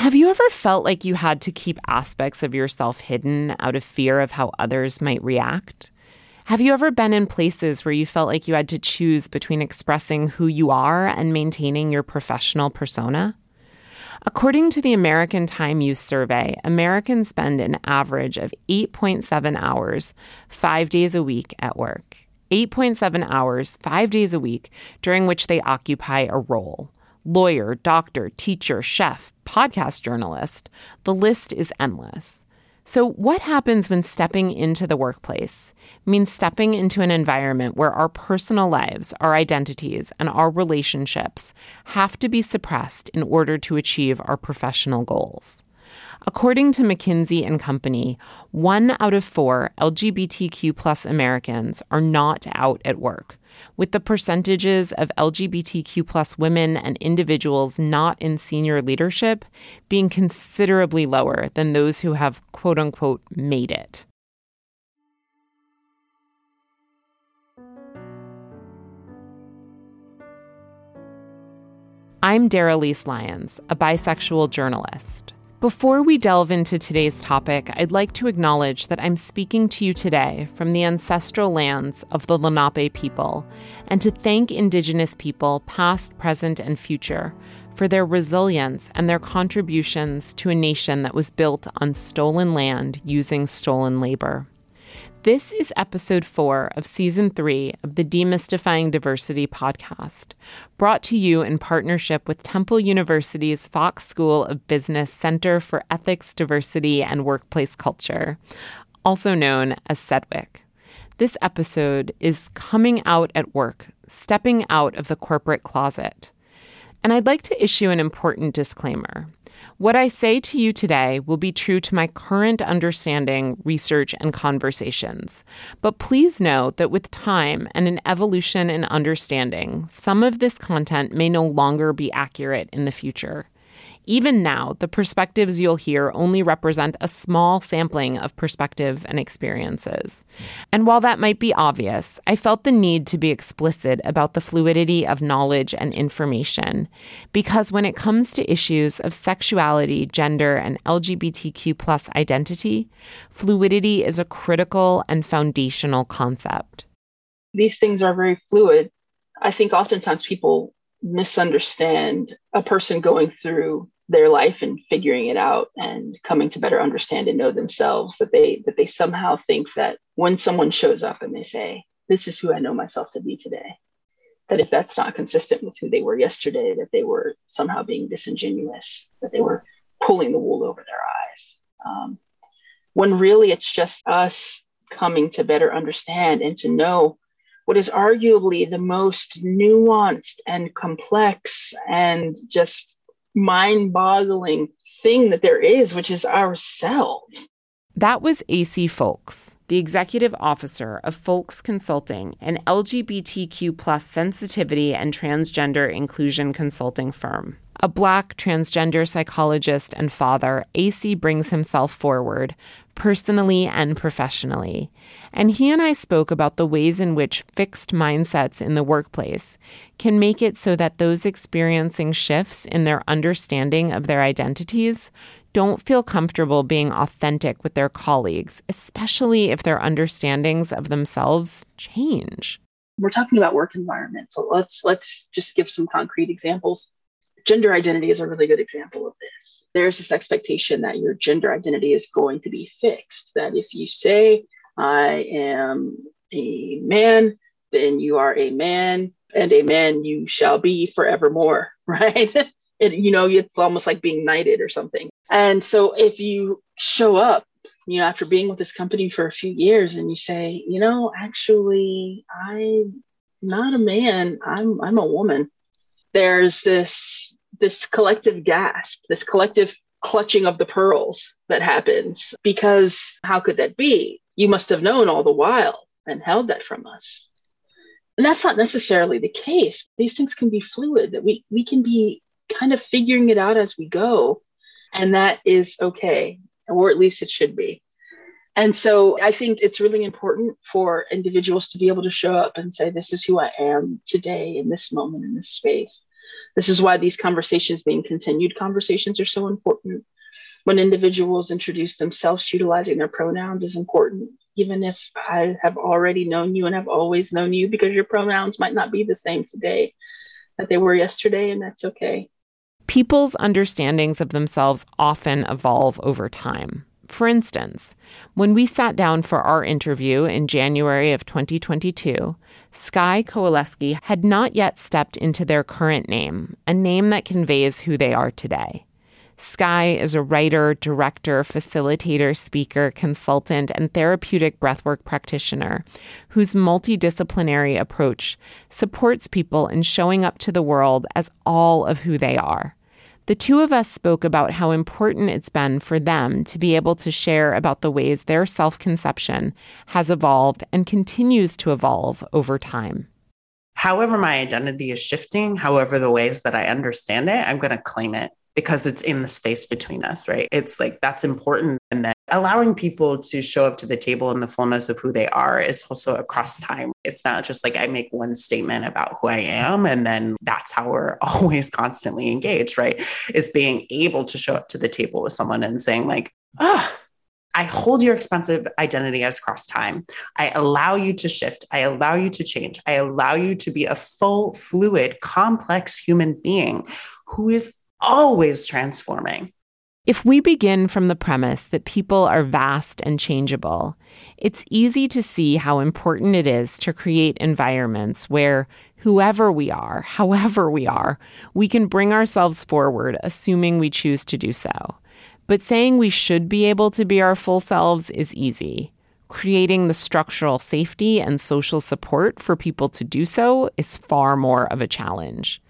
Have you ever felt like you had to keep aspects of yourself hidden out of fear of how others might react? Have you ever been in places where you felt like you had to choose between expressing who you are and maintaining your professional persona? According to the American Time Use Survey, Americans spend an average of 8.7 hours, five days a week at work. 8.7 hours, five days a week, during which they occupy a role lawyer, doctor, teacher, chef, podcast journalist. The list is endless. So, what happens when stepping into the workplace means stepping into an environment where our personal lives, our identities, and our relationships have to be suppressed in order to achieve our professional goals? According to McKinsey and Company, one out of four LGBTQ plus Americans are not out at work, with the percentages of LGBTQ plus women and individuals not in senior leadership being considerably lower than those who have quote unquote made it. I'm Daralyse Lyons, a bisexual journalist. Before we delve into today's topic, I'd like to acknowledge that I'm speaking to you today from the ancestral lands of the Lenape people and to thank Indigenous people, past, present, and future, for their resilience and their contributions to a nation that was built on stolen land using stolen labor. This is episode four of season three of the Demystifying Diversity podcast, brought to you in partnership with Temple University's Fox School of Business Center for Ethics, Diversity, and Workplace Culture, also known as CEDWC. This episode is coming out at work, stepping out of the corporate closet. And I'd like to issue an important disclaimer. What I say to you today will be true to my current understanding, research, and conversations. But please note that with time and an evolution in understanding, some of this content may no longer be accurate in the future. Even now, the perspectives you'll hear only represent a small sampling of perspectives and experiences. And while that might be obvious, I felt the need to be explicit about the fluidity of knowledge and information. Because when it comes to issues of sexuality, gender, and LGBTQ plus identity, fluidity is a critical and foundational concept. These things are very fluid. I think oftentimes people misunderstand a person going through their life and figuring it out and coming to better understand and know themselves that they that they somehow think that when someone shows up and they say this is who i know myself to be today that if that's not consistent with who they were yesterday that they were somehow being disingenuous that they were pulling the wool over their eyes. Um, when really it's just us coming to better understand and to know what is arguably the most nuanced and complex and just mind boggling thing that there is, which is ourselves. That was AC Folks, the executive officer of Folks Consulting, an LGBTQ plus sensitivity and transgender inclusion consulting firm. A black transgender psychologist and father, AC brings himself forward, personally and professionally. And he and I spoke about the ways in which fixed mindsets in the workplace can make it so that those experiencing shifts in their understanding of their identities don't feel comfortable being authentic with their colleagues, especially if their understandings of themselves change. We're talking about work environment, so let's let's just give some concrete examples gender identity is a really good example of this. There's this expectation that your gender identity is going to be fixed, that if you say, I am a man, then you are a man, and a man you shall be forevermore, right? it, you know, it's almost like being knighted or something. And so if you show up, you know, after being with this company for a few years and you say, you know, actually, I'm not a man, I'm I'm a woman there's this this collective gasp, this collective clutching of the pearls that happens because how could that be? You must have known all the while and held that from us. And that's not necessarily the case. These things can be fluid, that we, we can be kind of figuring it out as we go. And that is okay, or at least it should be. And so I think it's really important for individuals to be able to show up and say, This is who I am today in this moment, in this space This is why these conversations, being continued conversations, are so important. When individuals introduce themselves, utilizing their pronouns is important, even if I have already known you and have always known you, because your pronouns might not be the same today that they were yesterday, and that's okay. People's understandings of themselves often evolve over time. For instance, when we sat down for our interview in January of 2022, Sky Kowaleski had not yet stepped into their current name, a name that conveys who they are today. Sky is a writer, director, facilitator, speaker, consultant, and therapeutic breathwork practitioner whose multidisciplinary approach supports people in showing up to the world as all of who they are. The two of us spoke about how important it's been for them to be able to share about the ways their self conception has evolved and continues to evolve over time. However, my identity is shifting, however, the ways that I understand it, I'm going to claim it because it's in the space between us, right? It's like that's important. And then allowing people to show up to the table in the fullness of who they are is also across time. It's not just like I make one statement about who I am and then that's how we're always constantly engaged, right? Is being able to show up to the table with someone and saying, like, oh, I hold your expensive identity as cross time. I allow you to shift. I allow you to change. I allow you to be a full, fluid, complex human being who is always transforming. If we begin from the premise that people are vast and changeable, it's easy to see how important it is to create environments where whoever we are, however we are, we can bring ourselves forward, assuming we choose to do so. But saying we should be able to be our full selves is easy. Creating the structural safety and social support for people to do so is far more of a challenge.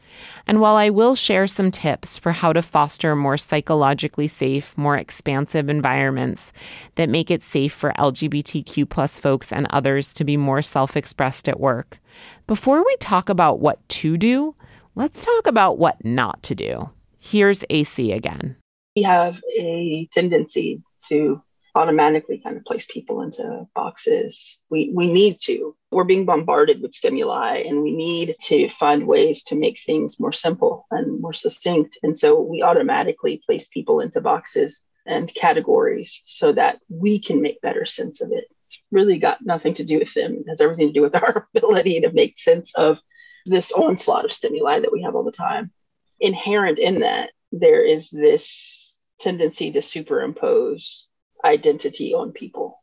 And while I will share some tips for how to foster more psychologically safe, more expansive environments that make it safe for LGBTQ plus folks and others to be more self-expressed at work, before we talk about what to do, let's talk about what not to do. Here's AC again. We have a tendency to automatically kind of place people into boxes. We we need to. We're being bombarded with stimuli and we need to find ways to make things more simple and more succinct. And so we automatically place people into boxes and categories so that we can make better sense of it. It's really got nothing to do with them. It has everything to do with our ability to make sense of this onslaught of stimuli that we have all the time. Inherent in that, there is this tendency to superimpose identity on people.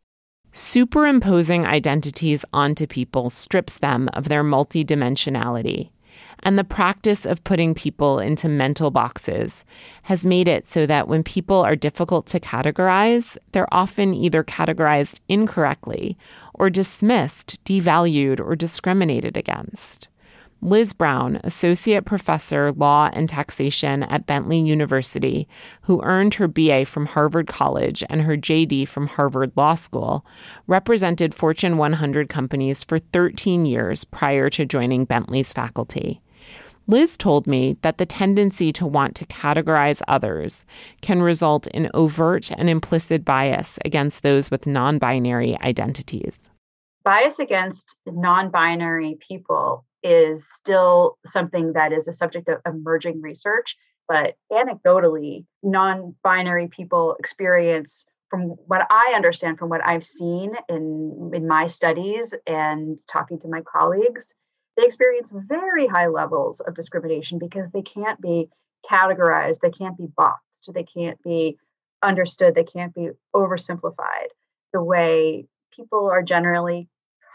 Superimposing identities onto people strips them of their multidimensionality. And the practice of putting people into mental boxes has made it so that when people are difficult to categorize, they're often either categorized incorrectly or dismissed, devalued, or discriminated against. Liz Brown, Associate Professor, Law and Taxation at Bentley University, who earned her BA from Harvard College and her JD from Harvard Law School, represented Fortune 100 companies for 13 years prior to joining Bentley's faculty. Liz told me that the tendency to want to categorize others can result in overt and implicit bias against those with non binary identities. Bias against non binary people is still something that is a subject of emerging research. But anecdotally, non binary people experience, from what I understand, from what I've seen in, in my studies and talking to my colleagues, they experience very high levels of discrimination because they can't be categorized, they can't be boxed, they can't be understood, they can't be oversimplified the way people are generally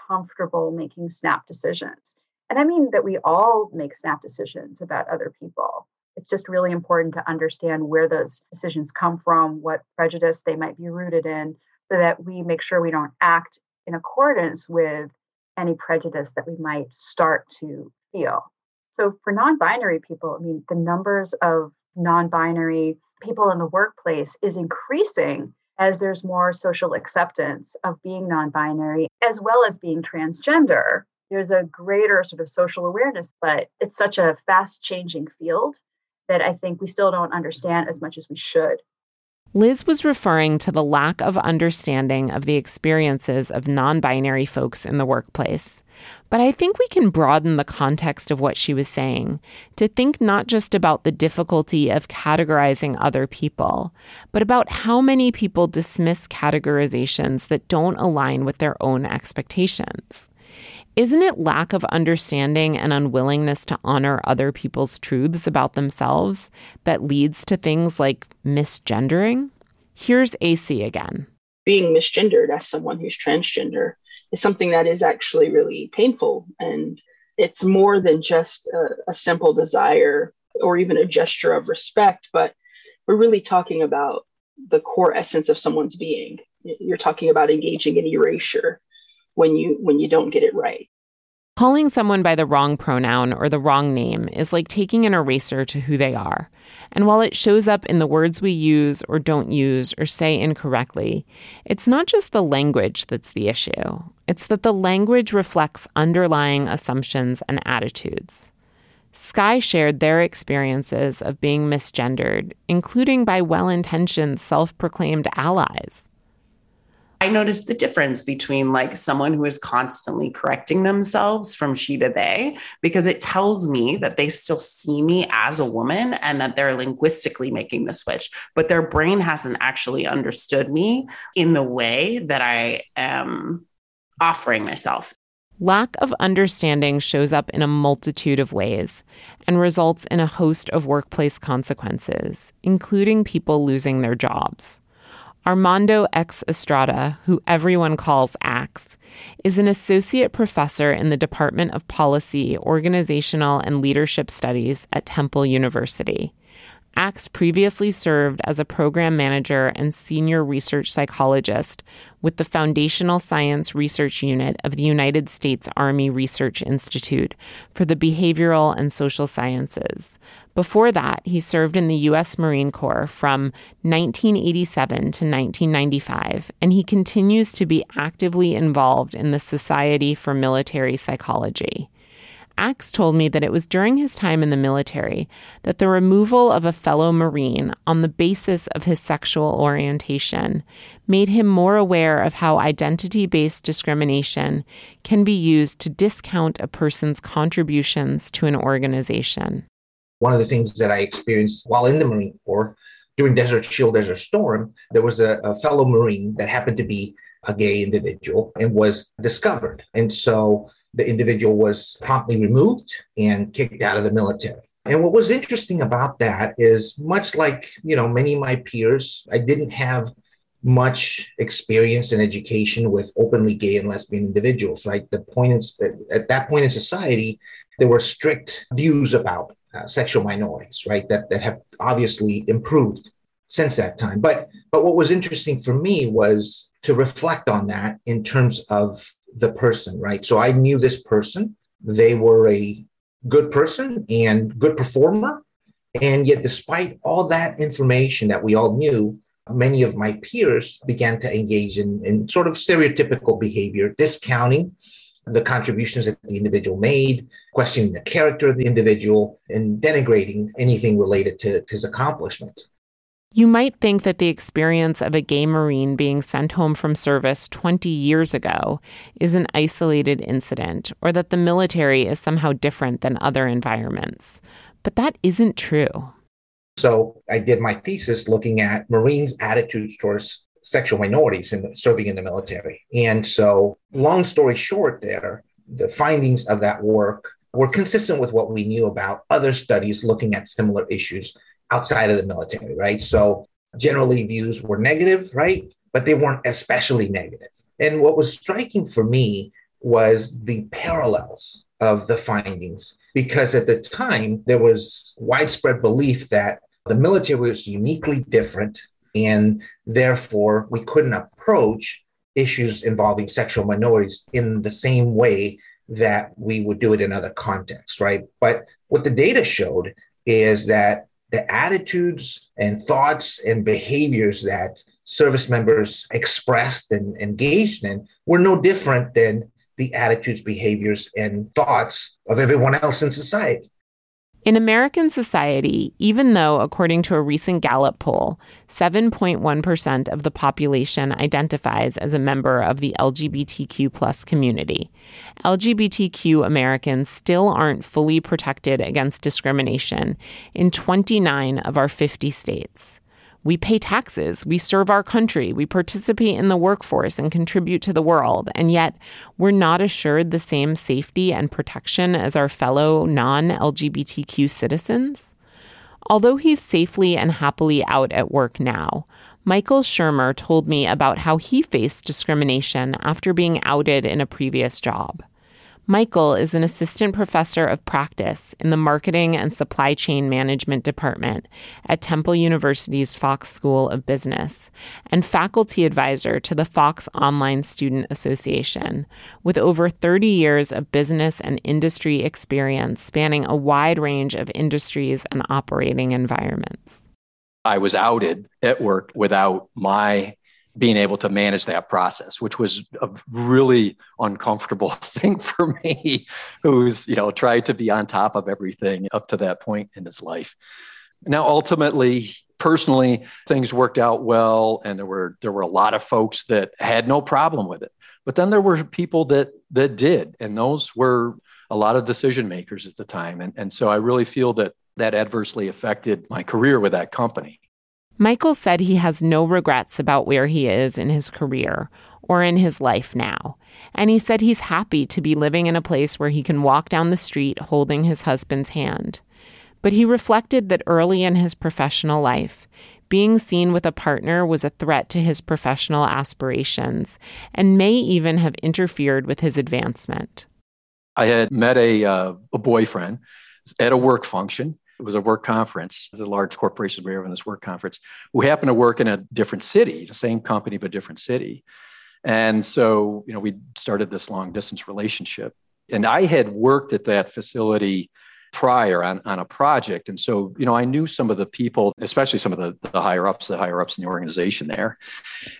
comfortable making snap decisions. And I mean that we all make snap decisions about other people. It's just really important to understand where those decisions come from, what prejudice they might be rooted in, so that we make sure we don't act in accordance with any prejudice that we might start to feel. So, for non binary people, I mean, the numbers of non binary people in the workplace is increasing as there's more social acceptance of being non binary as well as being transgender there's a greater sort of social awareness, but it's such a fast changing field that I think we still don't understand as much as we should. Liz was referring to the lack of understanding of the experiences of non binary folks in the workplace. But I think we can broaden the context of what she was saying to think not just about the difficulty of categorizing other people, but about how many people dismiss categorizations that don't align with their own expectations. Isn't it lack of understanding and unwillingness to honor other people's truths about themselves that leads to things like misgendering? Here's AC again. Being misgendered as someone who's transgender is something that is actually really painful. And it's more than just a, a simple desire or even a gesture of respect, but we're really talking about the core essence of someone's being. You're talking about engaging in erasure when you when you don't get it right. Calling someone by the wrong pronoun or the wrong name is like taking an eraser to who they are. And while it shows up in the words we use or don't use or say incorrectly, it's not just the language that's the issue. It's that the language reflects underlying assumptions and attitudes. Sky shared their experiences of being misgendered, including by well intentioned self proclaimed allies. I noticed the difference between like someone who is constantly correcting themselves from she to they, because it tells me that they still see me as a woman and that they're linguistically making the switch, but their brain hasn't actually understood me in the way that I am offering myself. Lack of understanding shows up in a multitude of ways and results in a host of workplace consequences, including people losing their jobs. Armando X. Estrada, who everyone calls Axe, is an associate professor in the Department of Policy, Organizational, and Leadership Studies at Temple University. Axe previously served as a program manager and senior research psychologist with the Foundational Science Research Unit of the United States Army Research Institute for the Behavioral and Social Sciences. Before that, he served in the U.S. Marine Corps from 1987 to 1995, and he continues to be actively involved in the Society for Military Psychology. Axe told me that it was during his time in the military that the removal of a fellow Marine on the basis of his sexual orientation made him more aware of how identity based discrimination can be used to discount a person's contributions to an organization. One of the things that I experienced while in the Marine Corps during Desert Shield, Desert Storm, there was a, a fellow Marine that happened to be a gay individual and was discovered. And so the individual was promptly removed and kicked out of the military. And what was interesting about that is much like, you know, many of my peers, I didn't have much experience and education with openly gay and lesbian individuals. Right, the point is that at that point in society, there were strict views about uh, sexual minorities, right? That that have obviously improved since that time. But but what was interesting for me was to reflect on that in terms of the person, right? So I knew this person. They were a good person and good performer. And yet, despite all that information that we all knew, many of my peers began to engage in, in sort of stereotypical behavior, discounting the contributions that the individual made, questioning the character of the individual, and denigrating anything related to his accomplishment. You might think that the experience of a gay Marine being sent home from service 20 years ago is an isolated incident, or that the military is somehow different than other environments. But that isn't true. So I did my thesis looking at Marines' attitudes towards sexual minorities in serving in the military. And so, long story short, there, the findings of that work were consistent with what we knew about other studies looking at similar issues outside of the military, right? So generally views were negative, right? But they weren't especially negative. And what was striking for me was the parallels of the findings, because at the time there was widespread belief that the military was uniquely different, and therefore we couldn't approach issues involving sexual minorities in the same way that we would do it in other contexts, right? But what the data showed is that the attitudes and thoughts and behaviors that service members expressed and engaged in were no different than the attitudes, behaviors, and thoughts of everyone else in society. In American society, even though, according to a recent Gallup poll, 7.1% of the population identifies as a member of the LGBTQ plus community, LGBTQ Americans still aren't fully protected against discrimination in 29 of our 50 states. We pay taxes, we serve our country, we participate in the workforce and contribute to the world, and yet we're not assured the same safety and protection as our fellow non LGBTQ citizens? Although he's safely and happily out at work now, Michael Shermer told me about how he faced discrimination after being outed in a previous job. Michael is an assistant professor of practice in the Marketing and Supply Chain Management Department at Temple University's Fox School of Business and faculty advisor to the Fox Online Student Association, with over 30 years of business and industry experience spanning a wide range of industries and operating environments. I was outed at work without my being able to manage that process, which was a really uncomfortable thing for me, who's, you know, tried to be on top of everything up to that point in his life. Now, ultimately, personally, things worked out well, and there were there were a lot of folks that had no problem with it. But then there were people that that did, and those were a lot of decision makers at the time. And, and so I really feel that that adversely affected my career with that company. Michael said he has no regrets about where he is in his career or in his life now. And he said he's happy to be living in a place where he can walk down the street holding his husband's hand. But he reflected that early in his professional life, being seen with a partner was a threat to his professional aspirations and may even have interfered with his advancement. I had met a, uh, a boyfriend at a work function it was a work conference. Was a large corporation. We were having this work conference. We happened to work in a different city, the same company, but different city. And so, you know, we started this long distance relationship. And I had worked at that facility prior on, on a project. And so, you know, I knew some of the people, especially some of the, the higher ups, the higher ups in the organization there.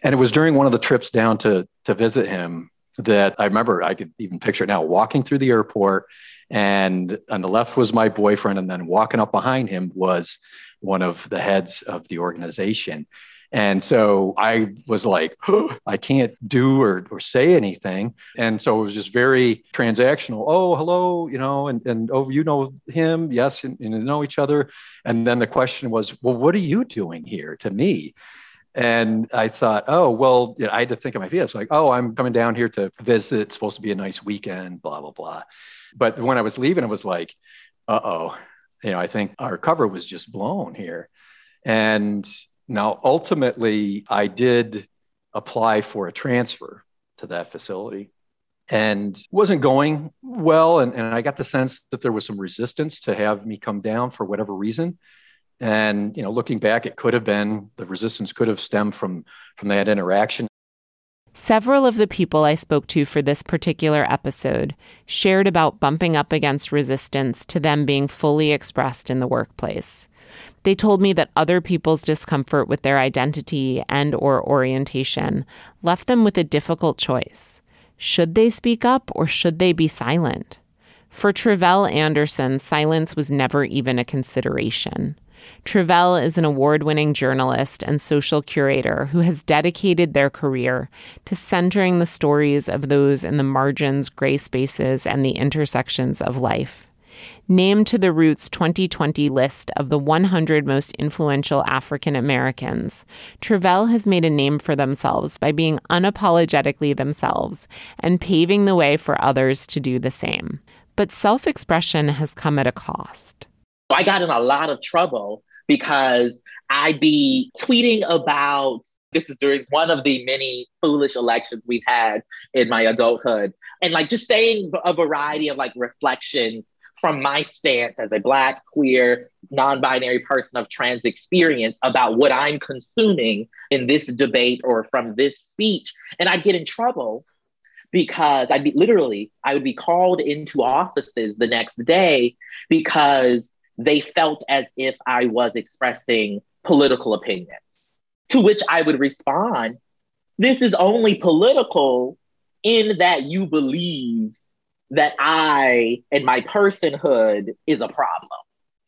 And it was during one of the trips down to, to visit him that I remember I could even picture now walking through the airport and on the left was my boyfriend. And then walking up behind him was one of the heads of the organization. And so I was like, oh, I can't do or, or say anything. And so it was just very transactional. Oh, hello, you know, and, and oh, you know him. Yes. And, and know each other. And then the question was, well, what are you doing here to me? And I thought, oh, well, I had to think of my feet. It's like, oh, I'm coming down here to visit. It's supposed to be a nice weekend, blah, blah, blah. But when I was leaving, it was like, uh oh, you know, I think our cover was just blown here. And now ultimately, I did apply for a transfer to that facility and wasn't going well. And, and I got the sense that there was some resistance to have me come down for whatever reason. And you know, looking back, it could have been the resistance could have stemmed from from that interaction. Several of the people I spoke to for this particular episode shared about bumping up against resistance to them being fully expressed in the workplace. They told me that other people's discomfort with their identity and or orientation left them with a difficult choice. Should they speak up or should they be silent? For Tre'vell Anderson, silence was never even a consideration. Tre'vell is an award winning journalist and social curator who has dedicated their career to centering the stories of those in the margins, gray spaces, and the intersections of life. Named to the Roots 2020 list of the 100 most influential African Americans, Tre'vell has made a name for themselves by being unapologetically themselves and paving the way for others to do the same. But self expression has come at a cost. I got in a lot of trouble because I'd be tweeting about this is during one of the many foolish elections we've had in my adulthood and like just saying a variety of like reflections from my stance as a black queer non-binary person of trans experience about what i'm consuming in this debate or from this speech. And i'd get in trouble because i'd be literally i would be called into offices the next day because they felt as if I was expressing political opinions. To which I would respond, this is only political in that you believe that I and my personhood is a problem.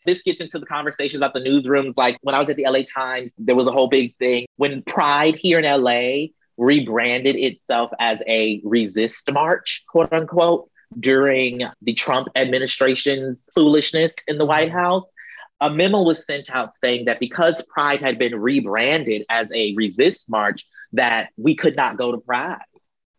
This gets into the conversations about the newsrooms. Like when I was at the LA Times, there was a whole big thing when Pride here in LA rebranded itself as a resist march, quote unquote, during the Trump administration's foolishness in the White House. A memo was sent out saying that because Pride had been rebranded as a resist march, that we could not go to Pride.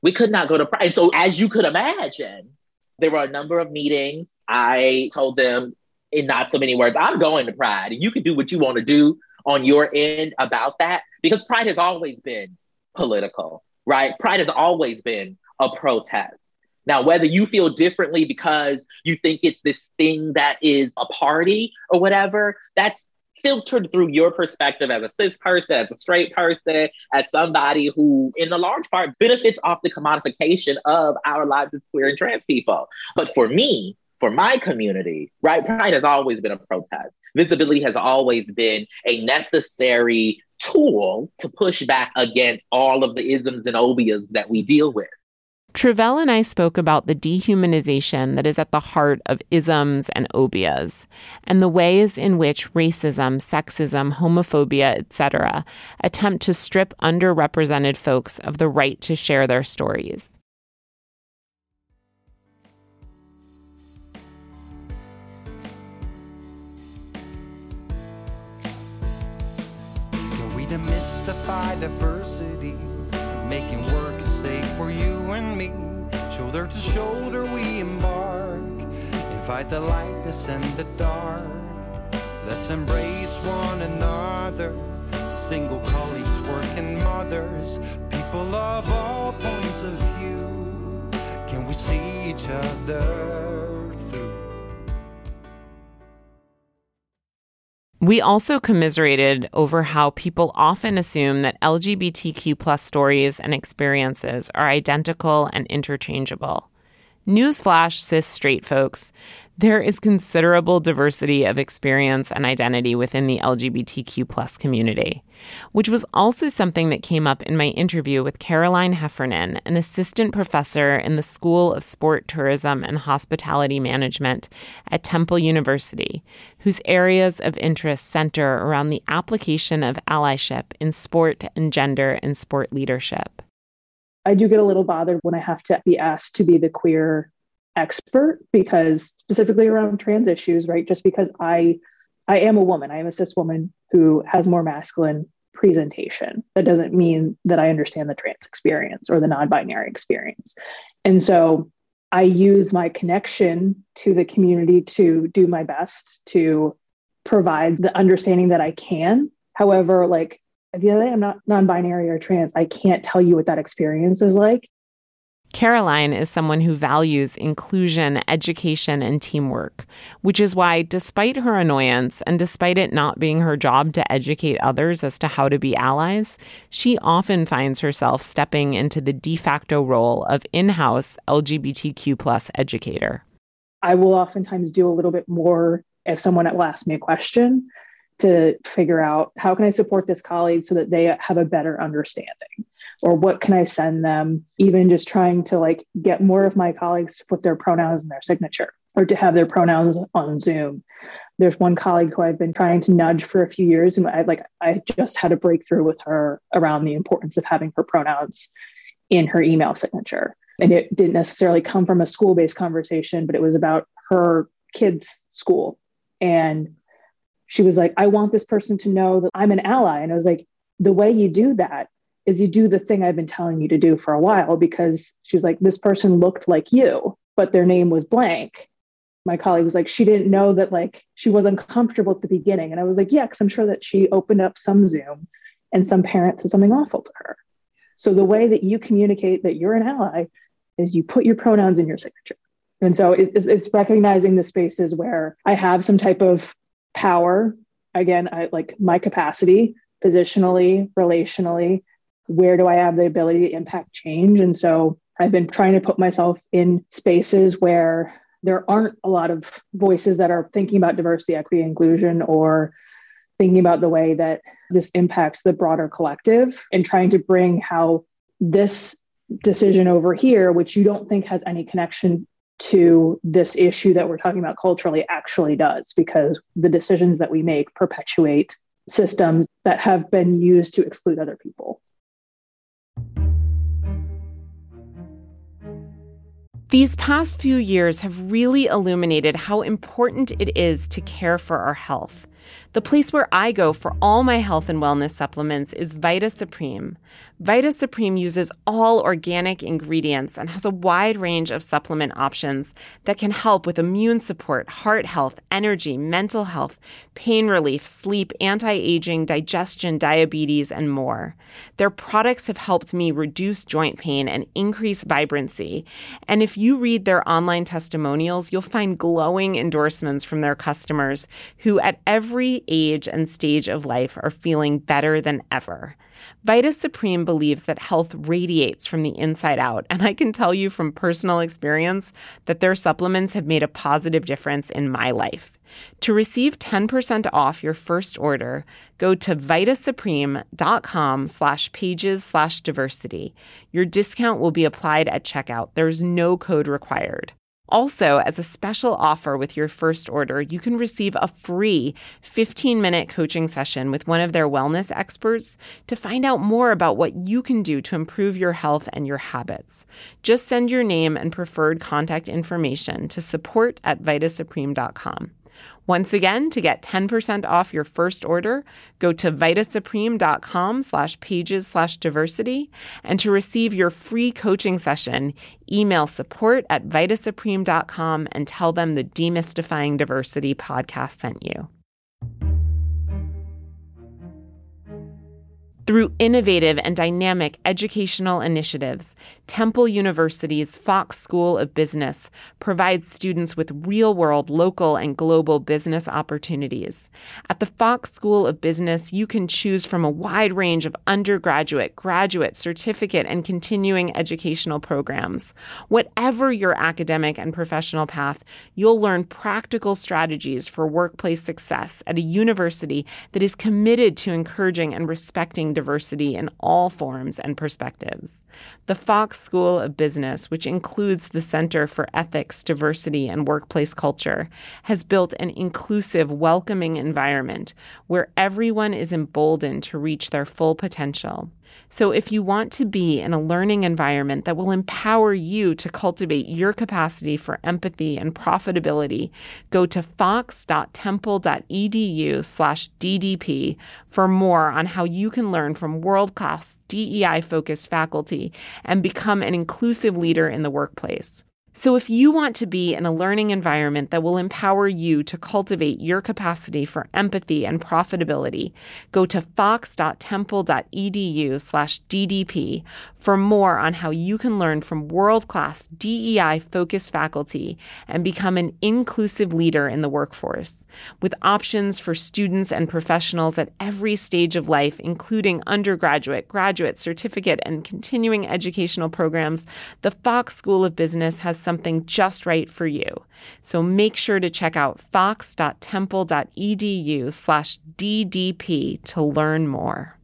We could not go to Pride. And so, as you could imagine, there were a number of meetings. I told them in not so many words, I'm going to Pride, and you can do what you want to do on your end about that because Pride has always been political, right? Pride has always been a protest. Now, whether you feel differently because you think it's this thing that is a party or whatever, that's filtered through your perspective as a cis person, as a straight person, as somebody who, in a large part, benefits off the commodification of our lives as queer and trans people. But for me, for my community, right, Pride has always been a protest. Visibility has always been a necessary tool to push back against all of the isms and obias that we deal with. Tre'vell and I spoke about the dehumanization that is at the heart of isms and obias, and the ways in which racism, sexism, homophobia, etc., attempt to strip underrepresented folks of the right to share their stories. we demystify diversity, making work safe for you and me. Shoulder to shoulder we embark, invite the light, descend the dark. Let's embrace one another, single colleagues, working mothers, people of all points of view. Can we see each other We also commiserated over how people often assume that LGBTQ plus stories and experiences are identical and interchangeable. Newsflash, cis straight folks, there is considerable diversity of experience and identity within the LGBTQ plus community, which was also something that came up in my interview with Caroline Heffernan, an assistant professor in the School of Sport, Tourism, and Hospitality Management at Temple University, whose areas of interest center around the application of allyship in sport and gender and sport leadership. I do get a little bothered when I have to be asked to be the queer expert because specifically around trans issues, right? Just because I I am a woman, I am a cis woman who has more masculine presentation. That doesn't mean that I understand the trans experience or the non-binary experience. And so I use my connection to the community to do my best to provide the understanding that I can. However, like at the end day, I'm not non-binary or trans. I can't tell you what that experience is like. Caroline is someone who values inclusion, education, and teamwork, which is why, despite her annoyance and despite it not being her job to educate others as to how to be allies, she often finds herself stepping into the de facto role of in house LGBTQ plus educator. I will oftentimes do a little bit more if someone will ask me a question to figure out how can I support this colleague so that they have a better understanding or what can I send them, even just trying to like get more of my colleagues to put their pronouns in their signature or to have their pronouns on Zoom. There's one colleague who I've been trying to nudge for a few years, and I like I just had a breakthrough with her around the importance of having her pronouns in her email signature. And it didn't necessarily come from a school-based conversation, but it was about her kids' school. And she was like, I want this person to know that I'm an ally. And I was like, the way you do that is you do the thing I've been telling you to do for a while because she was like, this person looked like you, but their name was blank. My colleague was like, she didn't know that like she was uncomfortable at the beginning. And I was like, yeah, because I'm sure that she opened up some Zoom and some parent said something awful to her. So the way that you communicate that you're an ally is you put your pronouns in your signature. And so it's, it's recognizing the spaces where I have some type of power. Again, I like my capacity positionally, relationally, where do I have the ability to impact change? And so I've been trying to put myself in spaces where there aren't a lot of voices that are thinking about diversity, equity, inclusion, or thinking about the way that this impacts the broader collective and trying to bring how this decision over here, which you don't think has any connection to this issue that we're talking about culturally actually does, because the decisions that we make perpetuate systems that have been used to exclude other people. These past few years have really illuminated how important it is to care for our health. The place where I go for all my health and wellness supplements is Vita Supreme. Vita Supreme uses all organic ingredients and has a wide range of supplement options that can help with immune support, heart health, energy, mental health, pain relief, sleep, anti aging, digestion, diabetes, and more. Their products have helped me reduce joint pain and increase vibrancy. And if you read their online testimonials, you'll find glowing endorsements from their customers who, at every age and stage of life, are feeling better than ever. Vita Supreme believes that health radiates from the inside out, and I can tell you from personal experience that their supplements have made a positive difference in my life. To receive 10% off your first order, go to vitasupreme.com slash pages slash diversity. Your discount will be applied at checkout. There's no code required. Also, as a special offer with your first order, you can receive a free 15 minute coaching session with one of their wellness experts to find out more about what you can do to improve your health and your habits. Just send your name and preferred contact information to support at vitasupreme.com. Once again, to get 10% off your first order, go to vitasupreme.com slash pages slash diversity. And to receive your free coaching session, email support at vitasupreme.com and tell them the Demystifying Diversity podcast sent you. Through innovative and dynamic educational initiatives, Temple University's Fox School of Business provides students with real world, local, and global business opportunities. At the Fox School of Business, you can choose from a wide range of undergraduate, graduate, certificate, and continuing educational programs. Whatever your academic and professional path, you'll learn practical strategies for workplace success at a university that is committed to encouraging and respecting diversity in all forms and perspectives. The Fox School of Business, which includes the Center for Ethics, Diversity, and Workplace Culture, has built an inclusive, welcoming environment where everyone is emboldened to reach their full potential. So, if you want to be in a learning environment that will empower you to cultivate your capacity for empathy and profitability, go to fox.temple.edu/ddp for more on how you can learn from world-class DEI-focused faculty and become an inclusive leader in the workplace. So, if you want to be in a learning environment that will empower you to cultivate your capacity for empathy and profitability, go to fox.temple.edu/ddp for more on how you can learn from world-class DEI-focused faculty and become an inclusive leader in the workforce, with options for students and professionals at every stage of life, including undergraduate, graduate, certificate, and continuing educational programs. The Fox School of Business has something just right for you. So make sure to check out fox.temple.edu slash DDP to learn more.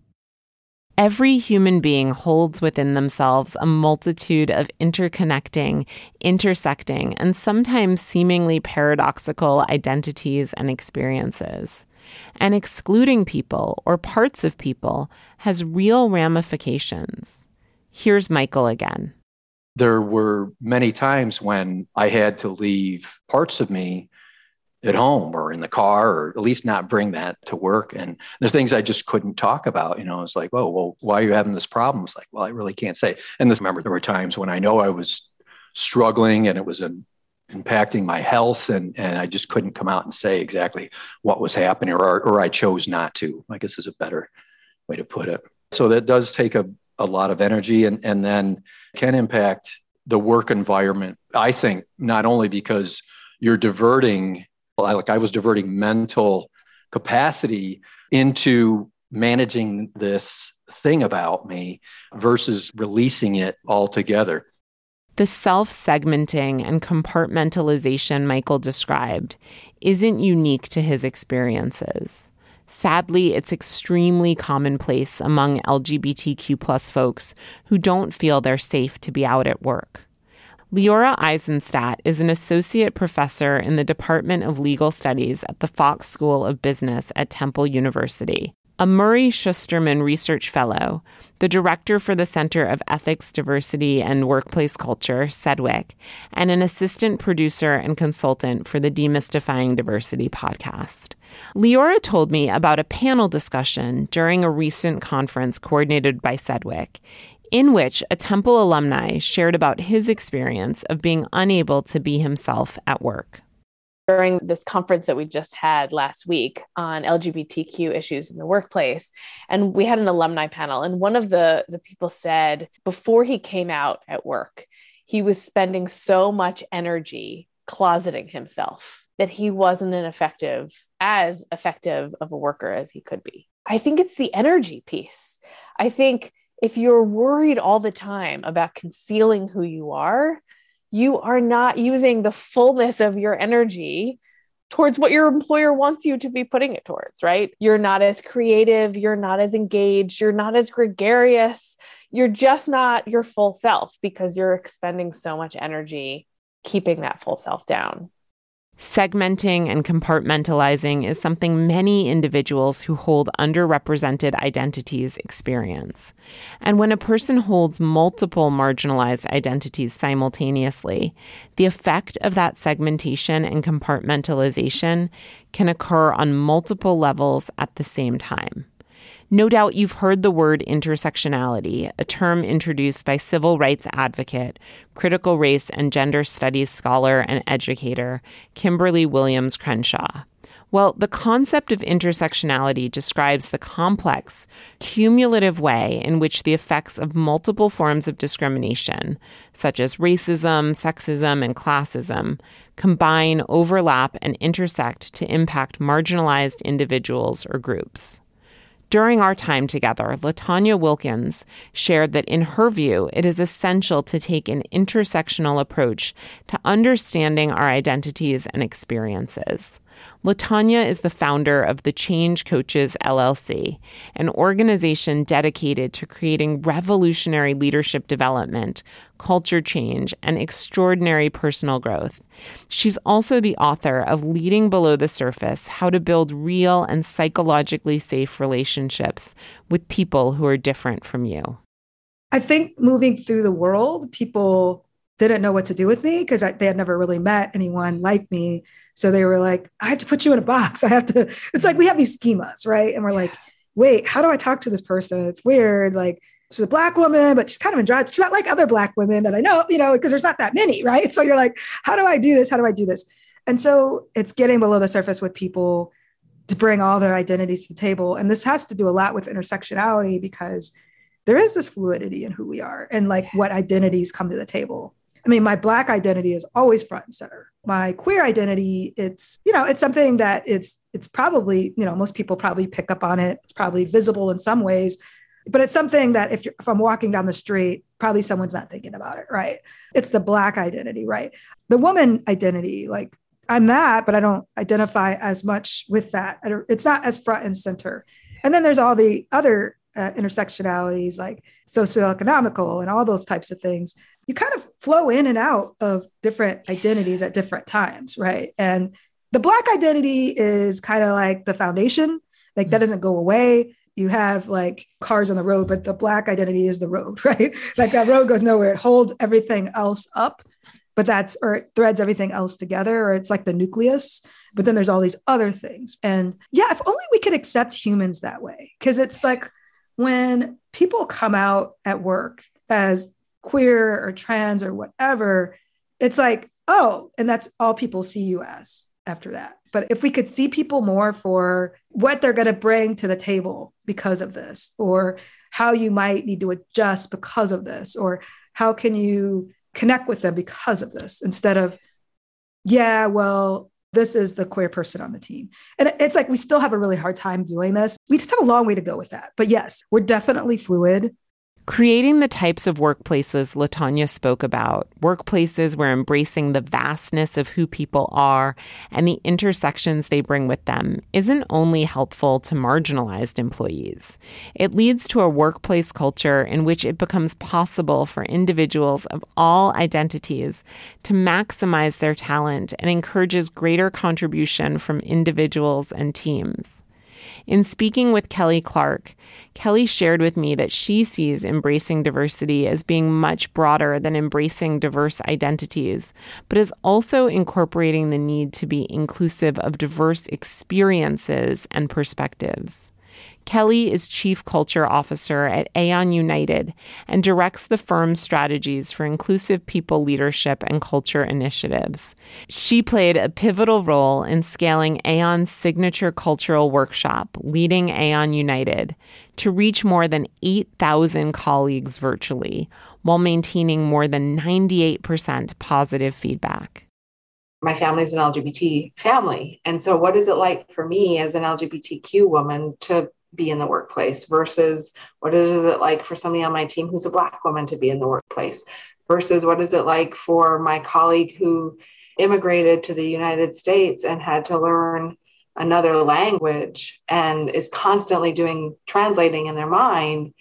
Every human being holds within themselves a multitude of interconnecting, intersecting, and sometimes seemingly paradoxical identities and experiences. And excluding people or parts of people has real ramifications. Here's Michael again there were many times when I had to leave parts of me at home or in the car, or at least not bring that to work. And there's things I just couldn't talk about. You know, it's like, oh, well, why are you having this problem? It's like, well, I really can't say. And this, remember, there were times when I know I was struggling and it was an, impacting my health, and and I just couldn't come out and say exactly what was happening, or or I chose not to. I guess is a better way to put it. So that does take a a lot of energy, and and then can impact the work environment. I think not only because you're diverting, like I was diverting mental capacity into managing this thing about me versus releasing it altogether. The self segmenting and compartmentalization Michael described isn't unique to his experiences. Sadly, it's extremely commonplace among LGBTQ plus folks who don't feel they're safe to be out at work. Leora Eisenstadt is an associate professor in the Department of Legal Studies at the Fox School of Business at Temple University a Murray Shusterman Research Fellow, the director for the Center of Ethics, Diversity, and Workplace Culture, CEDWC, and an assistant producer and consultant for the Demystifying Diversity podcast. Leora told me about a panel discussion during a recent conference coordinated by CEDWC, in which a Temple alumni shared about his experience of being unable to be himself at work during this conference that we just had last week on LGBTQ issues in the workplace. And we had an alumni panel. And one of the, the people said before he came out at work, he was spending so much energy closeting himself that he wasn't an effective, as effective of a worker as he could be. I think it's the energy piece. I think if you're worried all the time about concealing who you are, you are not using the fullness of your energy towards what your employer wants you to be putting it towards, right? You're not as creative, you're not as engaged, you're not as gregarious, you're just not your full self because you're expending so much energy keeping that full self down. Segmenting and compartmentalizing is something many individuals who hold underrepresented identities experience. And when a person holds multiple marginalized identities simultaneously, the effect of that segmentation and compartmentalization can occur on multiple levels at the same time. No doubt you've heard the word intersectionality, a term introduced by civil rights advocate, critical race and gender studies scholar, and educator Kimberlé Williams Crenshaw. Well, the concept of intersectionality describes the complex, cumulative way in which the effects of multiple forms of discrimination, such as racism, sexism, and classism, combine, overlap, and intersect to impact marginalized individuals or groups. During our time together, LaTonya Wilkins shared that in her view, it is essential to take an intersectional approach to understanding our identities and experiences. LaTonya is the founder of the Change Coaches LLC, an organization dedicated to creating revolutionary leadership development, culture change, and extraordinary personal growth. She's also the author of Leading Below the Surface How to Build Real and Psychologically Safe Relationships with People Who Are Different from You. I think moving through the world, people didn't know what to do with me because they had never really met anyone like me. So they were like, I have to put you in a box. I have to, it's like we have these schemas, right? And we're like, wait, how do I talk to this person? It's weird. Like, she's a black woman, but she's kind of in drag. She's not like other black women that I know, you know, because there's not that many, right? So you're like, how do I do this? How do I do this? And so it's getting below the surface with people to bring all their identities to the table. And this has to do a lot with intersectionality because there is this fluidity in who we are and like what identities come to the table. I mean, my black identity is always front and center. My queer identity, it's, you know, it's something that it's it's probably, you know, most people probably pick up on it. It's probably visible in some ways, but it's something that if, if I'm walking down the street, probably someone's not thinking about it, right? It's the black identity, right? The woman identity, like I'm that, but I don't identify as much with that. It's not as front and center. And then there's all the other uh, intersectionalities like socioeconomical and all those types of things you kind of flow in and out of different identities at different times, right? And the Black identity is kind of like the foundation, like that mm-hmm. doesn't go away. You have like cars on the road, but the Black identity is the road, right? Like that road goes nowhere. It holds everything else up, but that's, or it threads everything else together, or it's like the nucleus. But then there's all these other things. And yeah, if only we could accept humans that way. Cause it's like when people come out at work as queer or trans or whatever, it's like, oh, and that's all people see you as after that. But if we could see people more for what they're going to bring to the table because of this, or how you might need to adjust because of this, or how can you connect with them because of this instead of, yeah, well, this is the queer person on the team. And it's like we still have a really hard time doing this. We just have a long way to go with that. But yes, we're definitely fluid. Creating the types of workplaces LaTonya spoke about, workplaces where embracing the vastness of who people are and the intersections they bring with them, isn't only helpful to marginalized employees. It leads to a workplace culture in which it becomes possible for individuals of all identities to maximize their talent and encourages greater contribution from individuals and teams. In speaking with Kelly Clark, Kelly shared with me that she sees embracing diversity as being much broader than embracing diverse identities, but is also incorporating the need to be inclusive of diverse experiences and perspectives. Kelly is Chief Culture Officer at Aon United and directs the firm's strategies for inclusive people leadership and culture initiatives. She played a pivotal role in scaling Aon's signature cultural workshop, Leading Aon United, to reach more than 8,000 colleagues virtually while maintaining more than 98% positive feedback my family is an LGBT family. And so, what is it like for me as an LGBTQ woman to be in the workplace versus what is it like for somebody on my team who's a black woman to be in the workplace versus what is it like for my colleague who immigrated to the United States and had to learn another language and is constantly doing translating in their mind.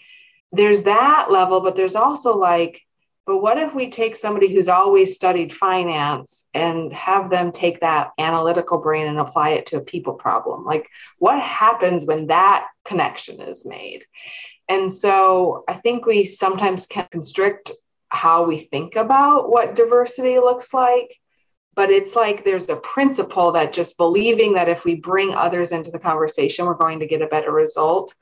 There's that level but there's also like but what if we take somebody who's always studied finance and have them take that analytical brain and apply it to a people problem? Like, what happens when that connection is made? And so I think we sometimes can constrict how we think about what diversity looks like. But it's like there's a principle that just believing that if we bring others into the conversation, we're going to get a better result.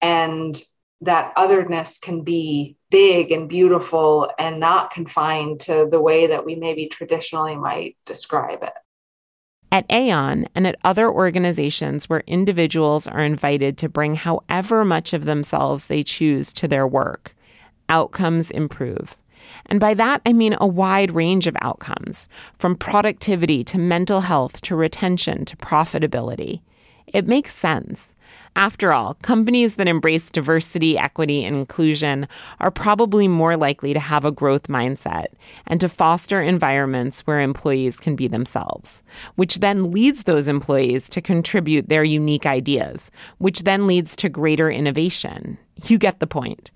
And that otherness can be big and beautiful and not confined to the way that we maybe traditionally might describe it. At Aon and at other organizations where individuals are invited to bring however much of themselves they choose to their work, outcomes improve. And by that, I mean a wide range of outcomes, from productivity to mental health to retention to profitability. It makes sense. After all, companies that embrace diversity, equity, and inclusion are probably more likely to have a growth mindset and to foster environments where employees can be themselves, which then leads those employees to contribute their unique ideas, which then leads to greater innovation. You get the point.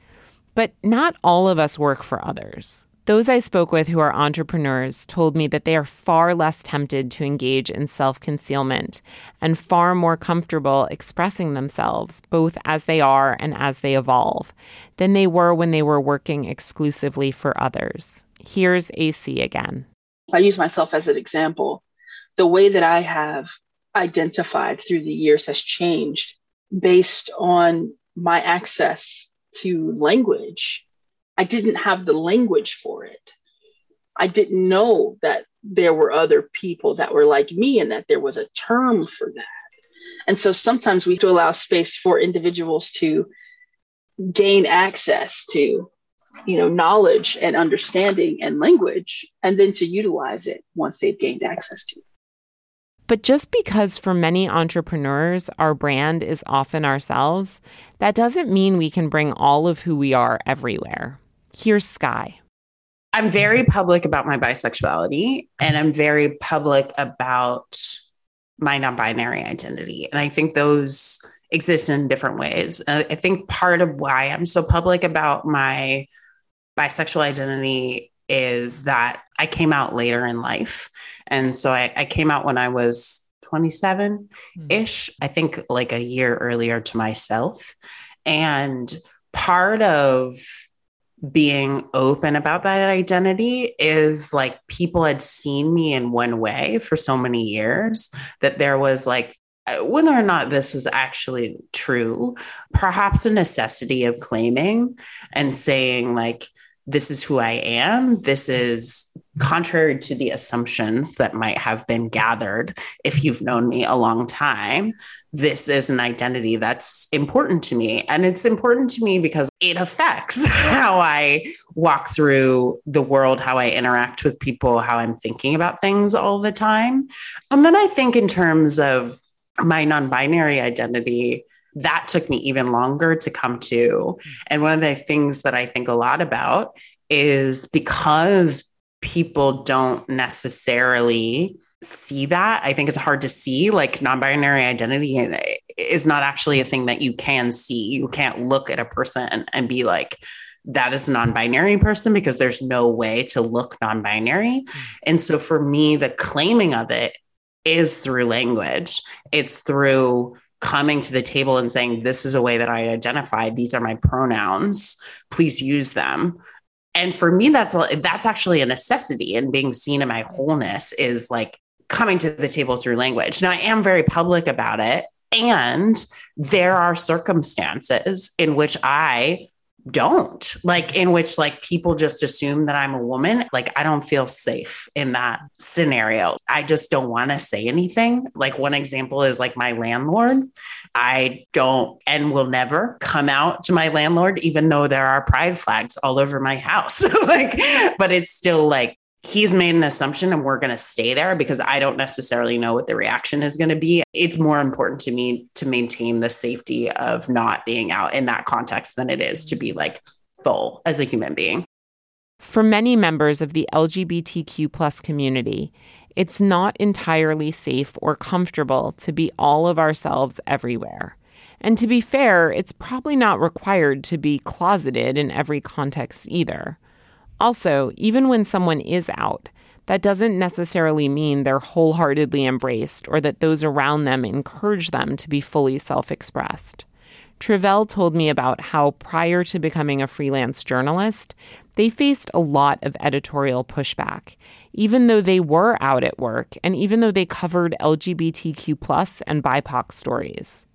But not all of us work for others. Those I spoke with who are entrepreneurs told me that they are far less tempted to engage in self concealment and far more comfortable expressing themselves, both as they are and as they evolve, than they were when they were working exclusively for others. Here's AC again. I use myself as an example. The way that I have identified through the years has changed based on my access to language I didn't have the language for it. I didn't know that there were other people that were like me and that there was a term for that. And so sometimes we have to allow space for individuals to gain access to you know knowledge and understanding and language and then to utilize it once they've gained access to it. But just because for many entrepreneurs our brand is often ourselves, that doesn't mean we can bring all of who we are everywhere. Here's Sky. I'm very public about my bisexuality and I'm very public about my non binary identity. And I think those exist in different ways. Uh, I think part of why I'm so public about my bisexual identity is that I came out later in life. And so I, I came out when I was 27 ish. I think like a year earlier to myself. And part of being open about that identity is like people had seen me in one way for so many years that there was like uh, whether or not this was actually true, perhaps a necessity of claiming and saying, like, this is who I am. This is contrary to the assumptions that might have been gathered if you've known me a long time. This is an identity that's important to me. And it's important to me because it affects how I walk through the world, how I interact with people, how I'm thinking about things all the time. And then I think, in terms of my non binary identity, that took me even longer to come to. And one of the things that I think a lot about is because people don't necessarily see that. I think it's hard to see. Like non binary identity is not actually a thing that you can see. You can't look at a person and, and be like, that is a non binary person because there's no way to look non binary. Mm. And so for me, the claiming of it is through language, it's through coming to the table and saying, This is a way that I identify. These are my pronouns. Please use them and for me that's that's actually a necessity and being seen in my wholeness is like coming to the table through language. Now, I am very public about it. And there are circumstances in which I don't like in which like people just assume that I'm a woman. Like I don't feel safe in that scenario. I just don't want to say anything. Like one example is like my landlord. I don't and will never come out to my landlord even though there are pride flags all over my house. like but it's still like he's made an assumption and we're going to stay there because I don't necessarily know what the reaction is going to be. It's more important to me to maintain the safety of not being out in that context than it is to be like full as a human being. For many members of the LGBTQ plus community, it's not entirely safe or comfortable to be all of ourselves everywhere. And to be fair, it's probably not required to be closeted in every context either. Also, even when someone is out, that doesn't necessarily mean they're wholeheartedly embraced or that those around them encourage them to be fully self expressed. Tre'vell told me about how prior to becoming a freelance journalist, they faced a lot of editorial pushback, even though they were out at work and even though they covered LGBTQ and BIPOC stories.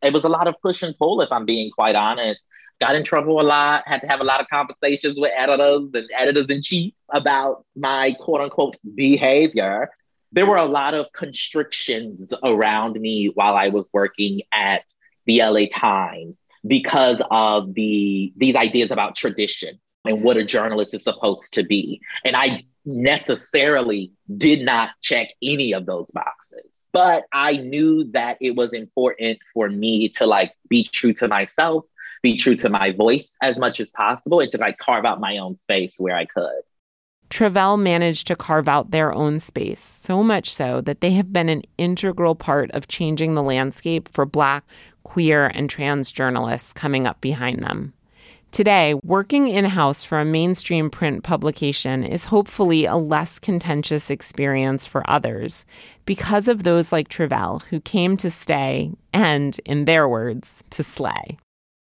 It was a lot of push and pull, if I'm being quite honest got in trouble a lot, had to have a lot of conversations with editors and editors in chief about my quote unquote behavior. There were a lot of constrictions around me while I was working at the LA Times because of the these ideas about tradition and what a journalist is supposed to be. And I necessarily did not check any of those boxes. But I knew that it was important for me to like be true to myself be true to my voice as much as possible and to like carve out my own space where I could. Tre'vell managed to carve out their own space, so much so that they have been an integral part of changing the landscape for Black, queer, and trans journalists coming up behind them. Today, working in house for a mainstream print publication is hopefully a less contentious experience for others because of those like Tre'vell who came to stay and, in their words, to slay.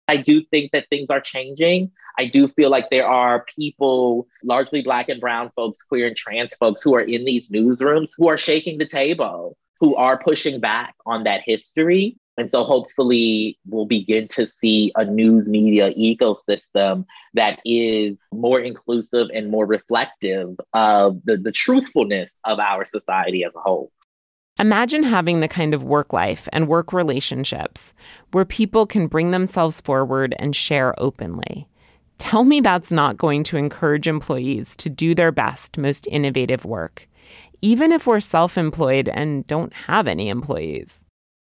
I do think that things are changing. I do feel like there are people, largely Black and Brown folks, queer and trans folks, who are in these newsrooms who are shaking the table, who are pushing back on that history. And so hopefully we'll begin to see a news media ecosystem that is more inclusive and more reflective of the, the truthfulness of our society as a whole. Imagine having the kind of work life and work relationships where people can bring themselves forward and share openly. Tell me that's not going to encourage employees to do their best, most innovative work, even if we're self employed and don't have any employees.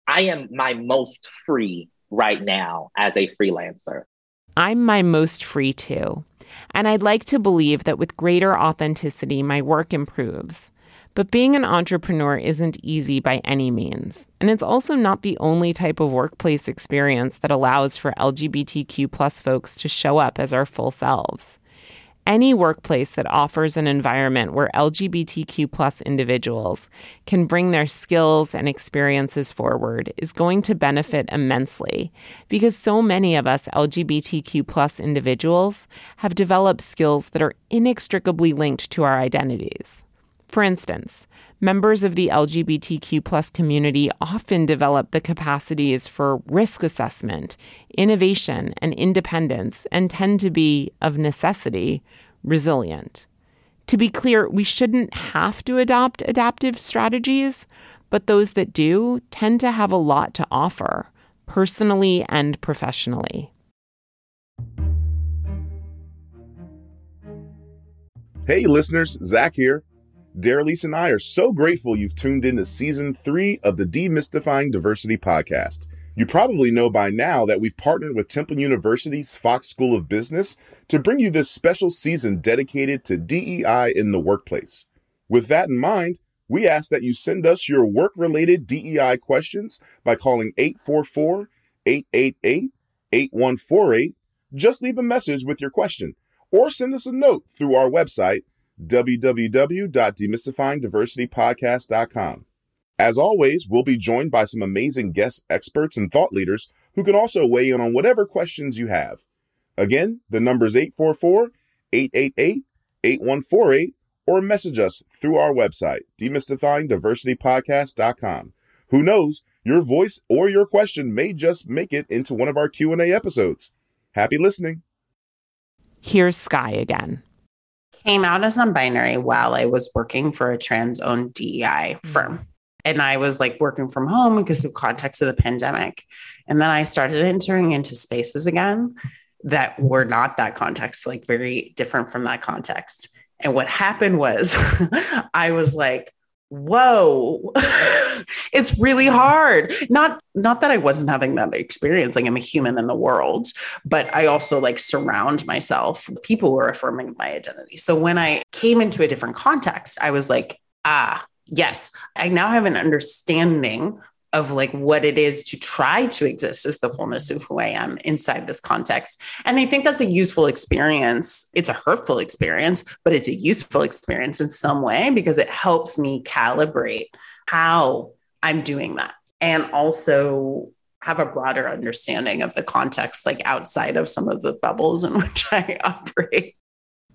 I am my most free right now as a freelancer. I'm my most free too. And I'd like to believe that with greater authenticity, my work improves. But being an entrepreneur isn't easy by any means. And it's also not the only type of workplace experience that allows for LGBTQ plus folks to show up as our full selves. Any workplace that offers an environment where LGBTQ plus individuals can bring their skills and experiences forward is going to benefit immensely because so many of us LGBTQ plus individuals have developed skills that are inextricably linked to our identities. For instance, members of the LGBTQ plus community often develop the capacities for risk assessment, innovation, and independence, and tend to be, of necessity, resilient. To be clear, we shouldn't have to adopt adaptive strategies, but those that do tend to have a lot to offer, personally and professionally. Hey, listeners, Zach here. Daralyse and I are so grateful you've tuned in to season three of the Demystifying Diversity podcast. You probably know by now that we've partnered with Temple University's Fox School of Business to bring you this special season dedicated to DEI in the workplace. With that in mind, we ask that you send us your work related DEI questions by calling 844 888 8148. Just leave a message with your question or send us a note through our website, www.demystifyingdiversitypodcast.com. As always, we'll be joined by some amazing guest experts and thought leaders who can also weigh in on whatever questions you have. Again, the number is 844 888 8148 or message us through our website, demystifyingdiversitypodcast.com. Who knows, your voice or your question may just make it into one of our Q&A episodes. Happy listening. Here's Sky again. Came out as non-binary while I was working for a trans-owned DEI mm. firm. And I was like working from home because of context of the pandemic. And then I started entering into spaces again that were not that context, like very different from that context. And what happened was I was like, whoa it's really hard. Not not that i wasn't having that experience like i'm a human in the world but i also like surround myself people who are affirming my identity. So when i came into a different context i was like ah yes i now have an understanding of like what it is to try to exist as the fullness of who I am inside this context. And I think that's a useful experience. It's a hurtful experience, but it's a useful experience in some way because it helps me calibrate how I'm doing that and also have a broader understanding of the context, like outside of some of the bubbles in which I operate.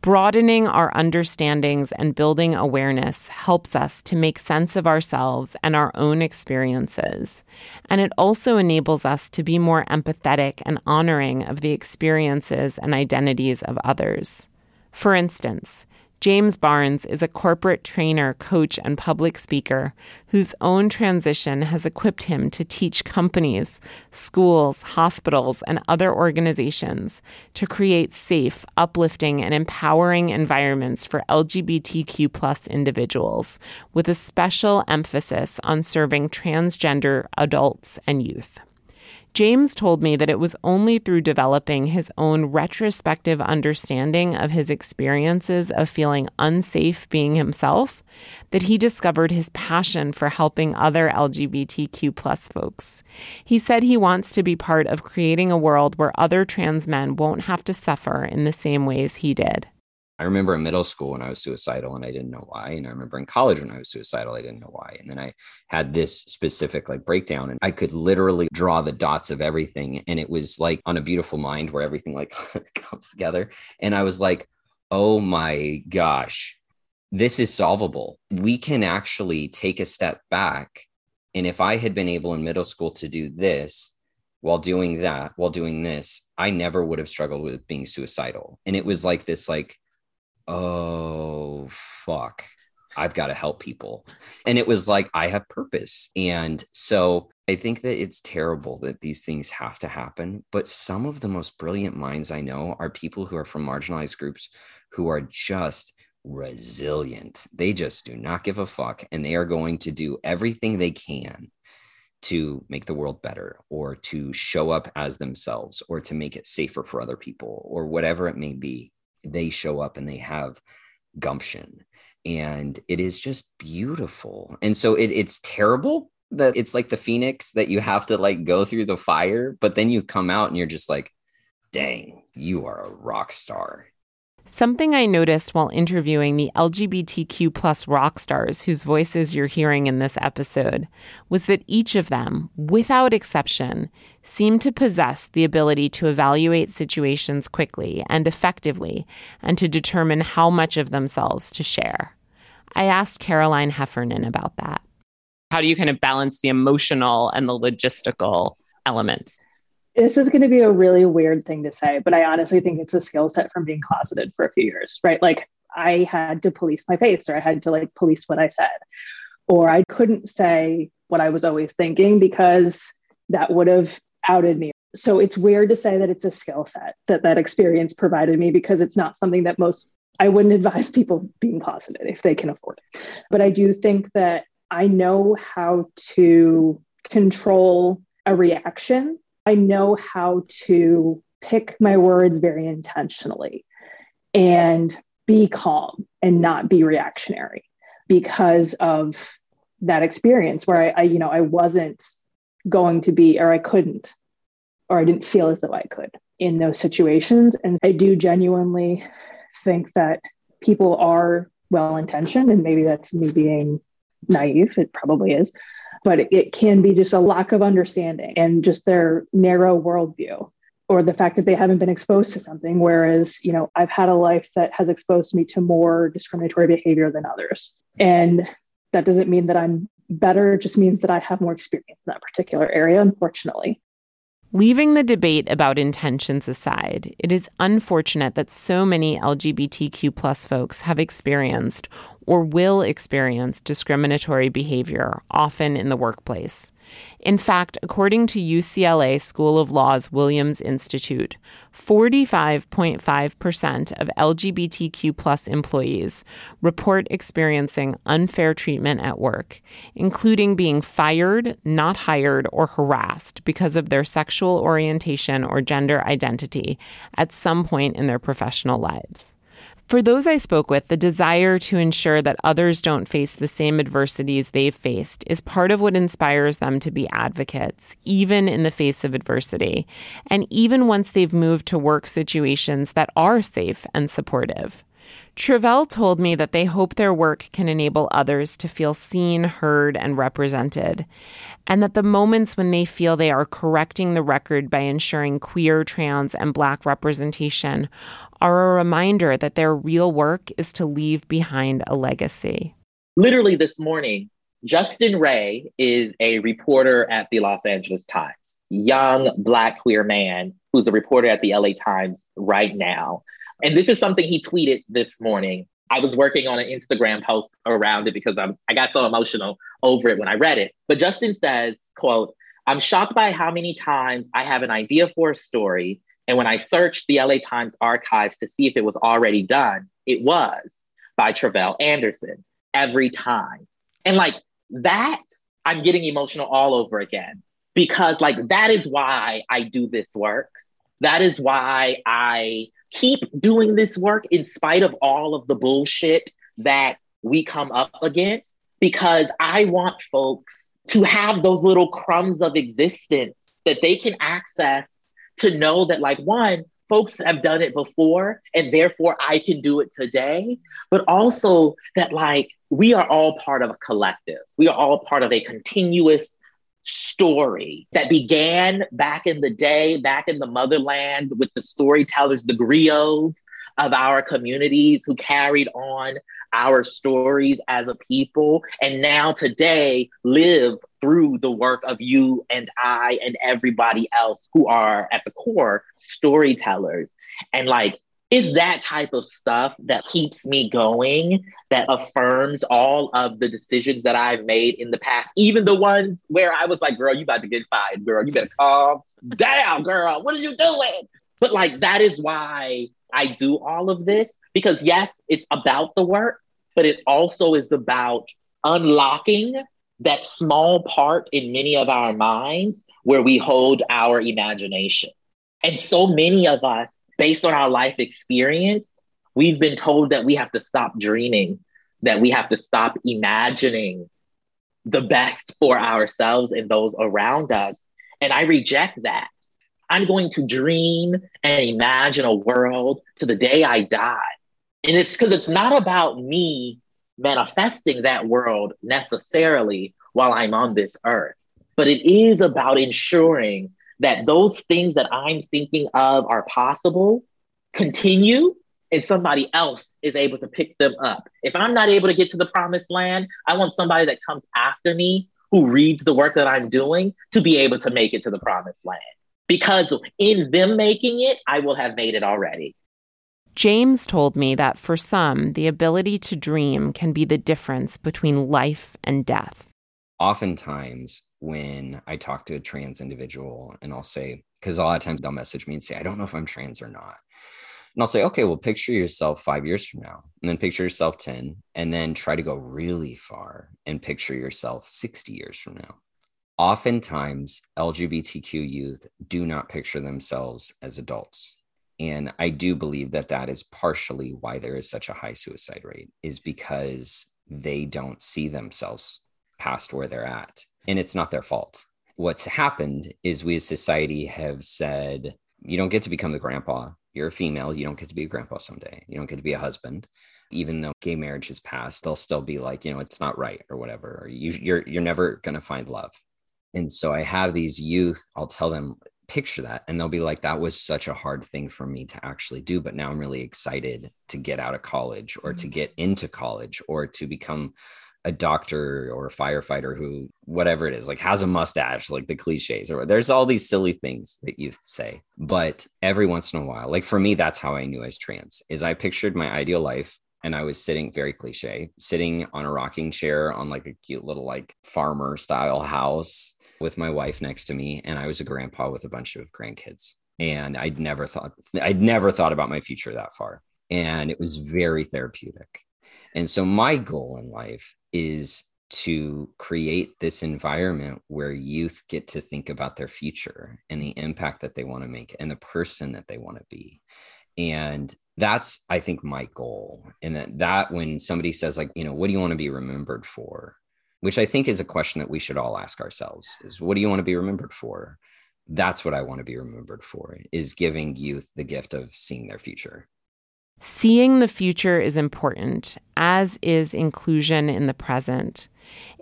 Broadening our understandings and building awareness helps us to make sense of ourselves and our own experiences. And it also enables us to be more empathetic and honoring of the experiences and identities of others. For instance, James Barnes is a corporate trainer, coach, and public speaker whose own transition has equipped him to teach companies, schools, hospitals, and other organizations to create safe, uplifting, and empowering environments for LGBTQ individuals, with a special emphasis on serving transgender adults and youth. James told me that it was only through developing his own retrospective understanding of his experiences of feeling unsafe being himself that he discovered his passion for helping other LGBTQ plus folks. He said he wants to be part of creating a world where other trans men won't have to suffer in the same ways he did. I remember in middle school when I was suicidal and I didn't know why. And I remember in college when I was suicidal, I didn't know why. And then I had this specific like breakdown and I could literally draw the dots of everything. And it was like on a beautiful mind where everything like comes together. And I was like, oh my gosh, this is solvable. We can actually take a step back. And if I had been able in middle school to do this, while doing that, while doing this, I never would have struggled with being suicidal. And it was like this, like, oh, fuck, I've got to help people. And it was like, I have purpose. And so I think that it's terrible that these things have to happen. But some of the most brilliant minds I know are people who are from marginalized groups who are just resilient. They just do not give a fuck. And they are going to do everything they can to make the world better or to show up as themselves or to make it safer for other people or whatever it may be they show up and they have gumption. And it is just beautiful. And so it, it's terrible that it's like the phoenix that you have to like go through the fire but then you come out and you're just like dang you are a rock star Something I noticed while interviewing the LGBTQ plus rock stars whose voices you're hearing in this episode was that each of them, without exception, seemed to possess the ability to evaluate situations quickly and effectively and to determine how much of themselves to share. I asked Caroline Heffernan about that. How do you kind of balance the emotional and the logistical elements? This is going to be a really weird thing to say, but I honestly think it's a skill set from being closeted for a few years, right? Like I had to police my face or I had to like police what I said, or I couldn't say what I was always thinking because that would have outed me. So it's weird to say that it's a skill set that that experience provided me because it's not something that most I wouldn't advise people being closeted if they can afford it. But I do think that I know how to control a reaction. I know how to pick my words very intentionally and be calm and not be reactionary because of that experience where I, I, you know I wasn't going to be or I couldn't or I didn't feel as though I could in those situations. And I do genuinely think that people are well intentioned and maybe that's me being naive. It probably is but it can be just a lack of understanding and just their narrow worldview or the fact that they haven't been exposed to something whereas you know i've had a life that has exposed me to more discriminatory behavior than others. And that doesn't mean that i'm better it just means that i have more experience in that particular area unfortunately. Leaving the debate about intentions aside, it is unfortunate that so many LGBTQ plus folks have experienced or will experience discriminatory behavior, often in the workplace. In fact, according to UCLA School of Law's Williams Institute, 45.5% of LGBTQ employees report experiencing unfair treatment at work, including being fired, not hired, or harassed because of their sexual orientation or gender identity at some point in their professional lives. For those I spoke with, the desire to ensure that others don't face the same adversities they've faced is part of what inspires them to be advocates, even in the face of adversity, and even once they've moved to work situations that are safe and supportive. Tre'vell told me that they hope their work can enable others to feel seen, heard, and represented, and that the moments when they feel they are correcting the record by ensuring queer, trans, and Black representation are a reminder that their real work is to leave behind a legacy. Literally this morning, Justin Ray is a reporter at the Los Angeles Times, young Black queer man who's a reporter at the LA Times right now. And this is something he tweeted this morning. I was working on an Instagram post around it because I, was, I got so emotional over it when I read it. But Justin says, quote, I'm shocked by how many times I have an idea for a story. And when I searched the LA Times archives to see if it was already done, it was by Tre'vell Anderson every time. And like that, I'm getting emotional all over again because like that is why I do this work. That is why I keep doing this work in spite of all of the bullshit that we come up against because I want folks to have those little crumbs of existence that they can access to know that, like, one, folks have done it before and therefore I can do it today, but also that, like, we are all part of a collective. We are all part of a continuous story that began back in the day, back in the motherland with the storytellers, the griots of our communities who carried on our stories as a people. And now today live through the work of you and I and everybody else who are at the core storytellers. And like, is that type of stuff that keeps me going, that affirms all of the decisions that I've made in the past, even the ones where I was like, girl, you about to get fired, girl. You better calm down, girl. What are you doing? But like, that is why I do all of this because, yes, it's about the work, but it also is about unlocking that small part in many of our minds where we hold our imagination. And so many of us based on our life experience, we've been told that we have to stop dreaming, that we have to stop imagining the best for ourselves and those around us. And I reject that. I'm going to dream and imagine a world to the day I die. And it's because it's not about me manifesting that world necessarily while I'm on this earth, but it is about ensuring that those things that I'm thinking of are possible continue and somebody else is able to pick them up. If I'm not able to get to the promised land, I want somebody that comes after me who reads the work that I'm doing to be able to make it to the promised land. Because in them making it, I will have made it already. James told me that for some, the ability to dream can be the difference between life and death. Oftentimes, when I talk to a trans individual and I'll say, because a lot of times they'll message me and say, I don't know if I'm trans or not. And I'll say, okay, well, picture yourself five years from now, and then picture yourself 10, and then try to go really far and picture yourself 60 years from now. oftentimes LGBTQ youth do not picture themselves as adults. And I do believe that that is partially why there is such a high suicide rate, is because they don't see themselves past where they're at. And it's not their fault. What's happened is we as society have said, you don't get to become the grandpa. You're a female. You don't get to be a grandpa someday. You don't get to be a husband. Even though gay marriage is passed, they'll still be like, you know, it's not right or whatever. Or you, you're you're never gonna find love. And so I have these youth, I'll tell them, picture that. And they'll be like, that was such a hard thing for me to actually do. But now I'm really excited to get out of college or to mm. get into college or to become a doctor or a firefighter who whatever it is like has a mustache like the cliches or there's all these silly things that you say but every once in a while like for me that's how i knew i was trans is i pictured my ideal life and I was sitting very cliche, sitting on a rocking chair on like a cute little like farmer style house with my wife next to me and I was a grandpa with a bunch of grandkids. And I'd never thought I'd never thought about my future that far. And it was very therapeutic. And so my goal in life is to create this environment where youth get to think about their future and the impact that they want to make and the person that they want to be. And that's I think my goal. And that that when somebody says like, you know, what do you want to be remembered for? which I think is a question that we should all ask ourselves is what do you want to be remembered for? That's what I want to be remembered for is giving youth the gift of seeing their future. Seeing the future is important, as is inclusion in the present.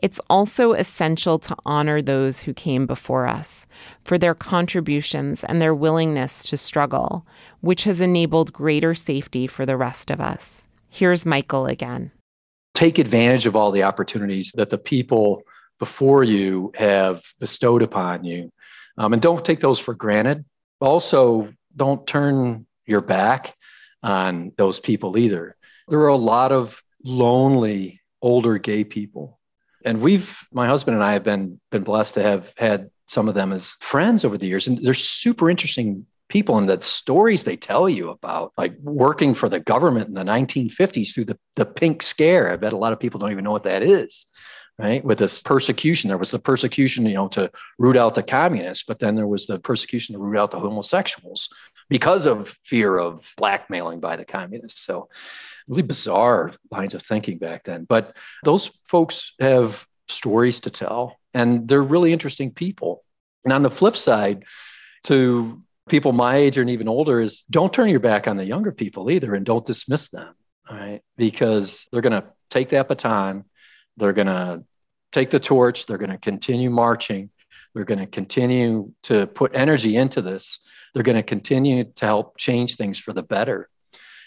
It's also essential to honor those who came before us for their contributions and their willingness to struggle, which has enabled greater safety for the rest of us. Here's Michael again take advantage of all the opportunities that the people before you have bestowed upon you. Um, and don't take those for granted. Also, don't turn your back on those people either. There are a lot of lonely older gay people. And we've, my husband and I have been, been blessed to have had some of them as friends over the years. And they're super interesting people and the stories they tell you about like working for the government in the 1950s through the, the pink scare i bet a lot of people don't even know what that is right with this persecution there was the persecution you know to root out the communists but then there was the persecution to root out the homosexuals because of fear of blackmailing by the communists. So really bizarre lines of thinking back then. But those folks have stories to tell and they're really interesting people. And on the flip side to people my age and even older is don't turn your back on the younger people either and don't dismiss them right? Because they're going to take that baton they're going to take the torch they're going to continue marching they're going to continue to put energy into this they're going to continue to help change things for the better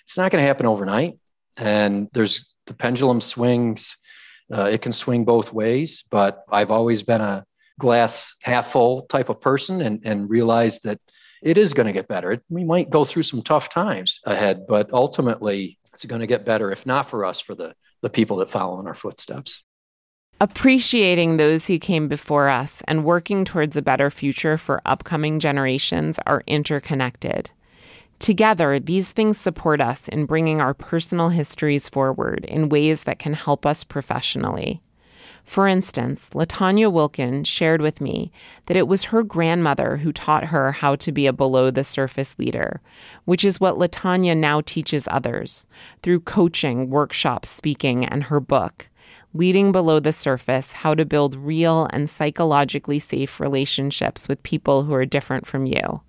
it's not going to happen overnight and there's the pendulum swings uh, it can swing both ways but i've always been a glass half full type of person and, and realized that it is going to get better. we might go through some tough times ahead, but ultimately it's going to get better, if not for us, for the, the people that follow in our footsteps. Appreciating those who came before us and working towards a better future for upcoming generations are interconnected. Together, these things support us in bringing our personal histories forward in ways that can help us professionally. For instance, LaTonya Wilkins shared with me that it was her grandmother who taught her how to be a below the surface leader, which is what LaTonya now teaches others through coaching, workshops, speaking, and her book, Leading Below the Surface How to Build Real and Psychologically Safe Relationships with People Who Are Different from You.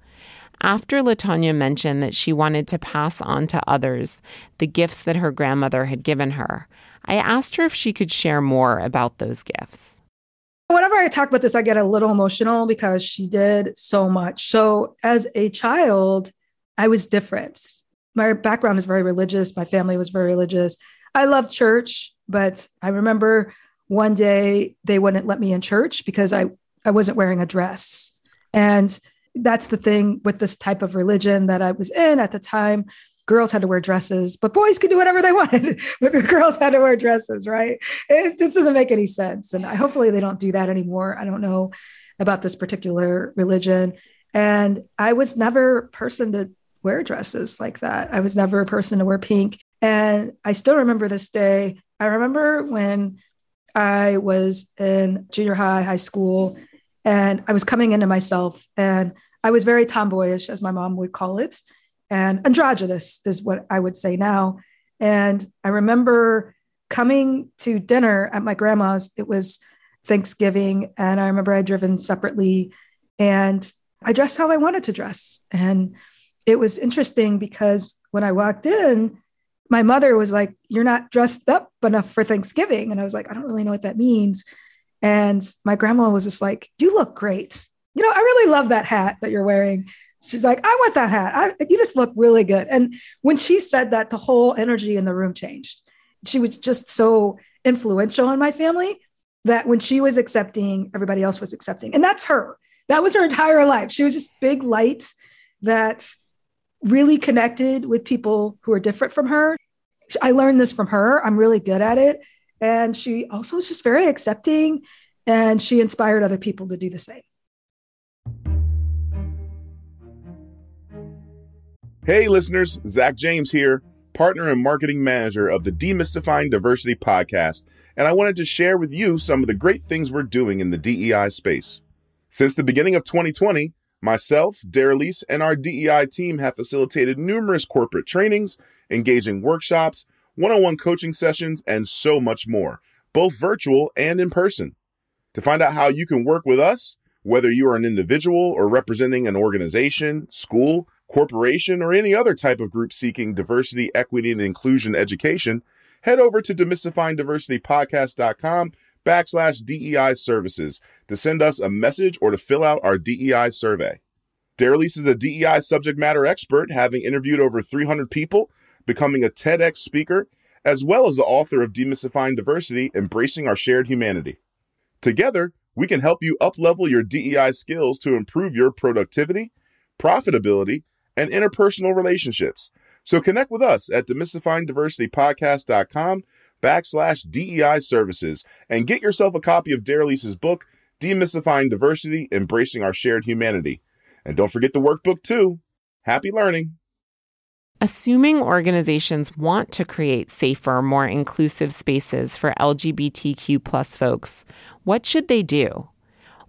After LaTonya mentioned that she wanted to pass on to others the gifts that her grandmother had given her, I asked her if she could share more about those gifts. Whenever I talk about this, I get a little emotional because she did so much. So, as a child, I was different. My background is very religious, my family was very religious. I love church, but I remember one day they wouldn't let me in church because I, I wasn't wearing a dress. And that's the thing with this type of religion that I was in at the time girls had to wear dresses, but boys could do whatever they wanted. but the girls had to wear dresses, right? It, this doesn't make any sense. And I, hopefully they don't do that anymore. I don't know about this particular religion. And I was never a person to wear dresses like that. I was never a person to wear pink. And I still remember this day. I remember when I was in junior high, high school, And I was coming into myself and I was very tomboyish, as my mom would call it, and androgynous is what I would say now. And I remember coming to dinner at my grandma's. It was Thanksgiving, and I remember I'd driven separately and I dressed how I wanted to dress. And it was interesting because when I walked in, my mother was like, You're not dressed up enough for Thanksgiving. And I was like, I don't really know what that means. And my grandma was just like, You look great. You know, I really love that hat that you're wearing. She's like, I want that hat. I, you just look really good. And when she said that, the whole energy in the room changed. She was just so influential in my family that when she was accepting, everybody else was accepting. And that's her. That was her entire life. She was just big light that really connected with people who are different from her. I learned this from her. I'm really good at it. And she also was just very accepting and she inspired other people to do the same. Hey, listeners, Zach James here, partner and marketing manager of the Demystifying Diversity podcast, and I wanted to share with you some of the great things we're doing in the DEI space. Since the beginning of 2020, myself, Daralyse, and our DEI team have facilitated numerous corporate trainings, engaging workshops, one on one coaching sessions, and so much more, both virtual and in person. To find out how you can work with us, whether you are an individual or representing an organization, school, corporation, or any other type of group seeking diversity, equity, and inclusion education, head over to demystifyingdiversitypodcast.com backslash DEI services to send us a message or to fill out our DEI survey. Daralyse is a DEI subject matter expert, having interviewed over 300 people, becoming a TEDx speaker, as well as the author of Demystifying Diversity, Embracing Our Shared Humanity. Together, we can help you uplevel your DEI skills to improve your productivity, profitability, and interpersonal relationships. So connect with us at demystifyingdiversitypodcast.com backslash DEI services and get yourself a copy of Daralyse's book, Demystifying Diversity, Embracing Our Shared Humanity. And don't forget the workbook too. Happy learning. Assuming organizations want to create safer, more inclusive spaces for LGBTQ plus folks, what should they do?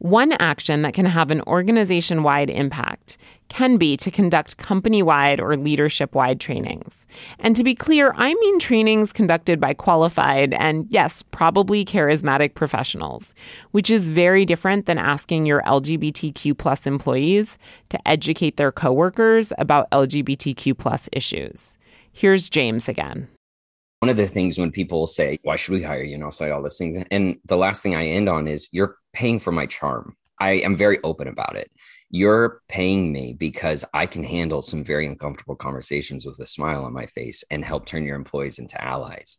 One action that can have an organization wide impact can be to conduct company wide or leadership wide trainings. And to be clear, I mean trainings conducted by qualified and, yes, probably charismatic professionals, which is very different than asking your LGBTQ plus employees to educate their coworkers about LGBTQ plus issues. Here's James again. One of the things when people say, Why should we hire you? And I'll say all these things. And the last thing I end on is, You're paying for my charm. I am very open about it you're paying me because I can handle some very uncomfortable conversations with a smile on my face and help turn your employees into allies.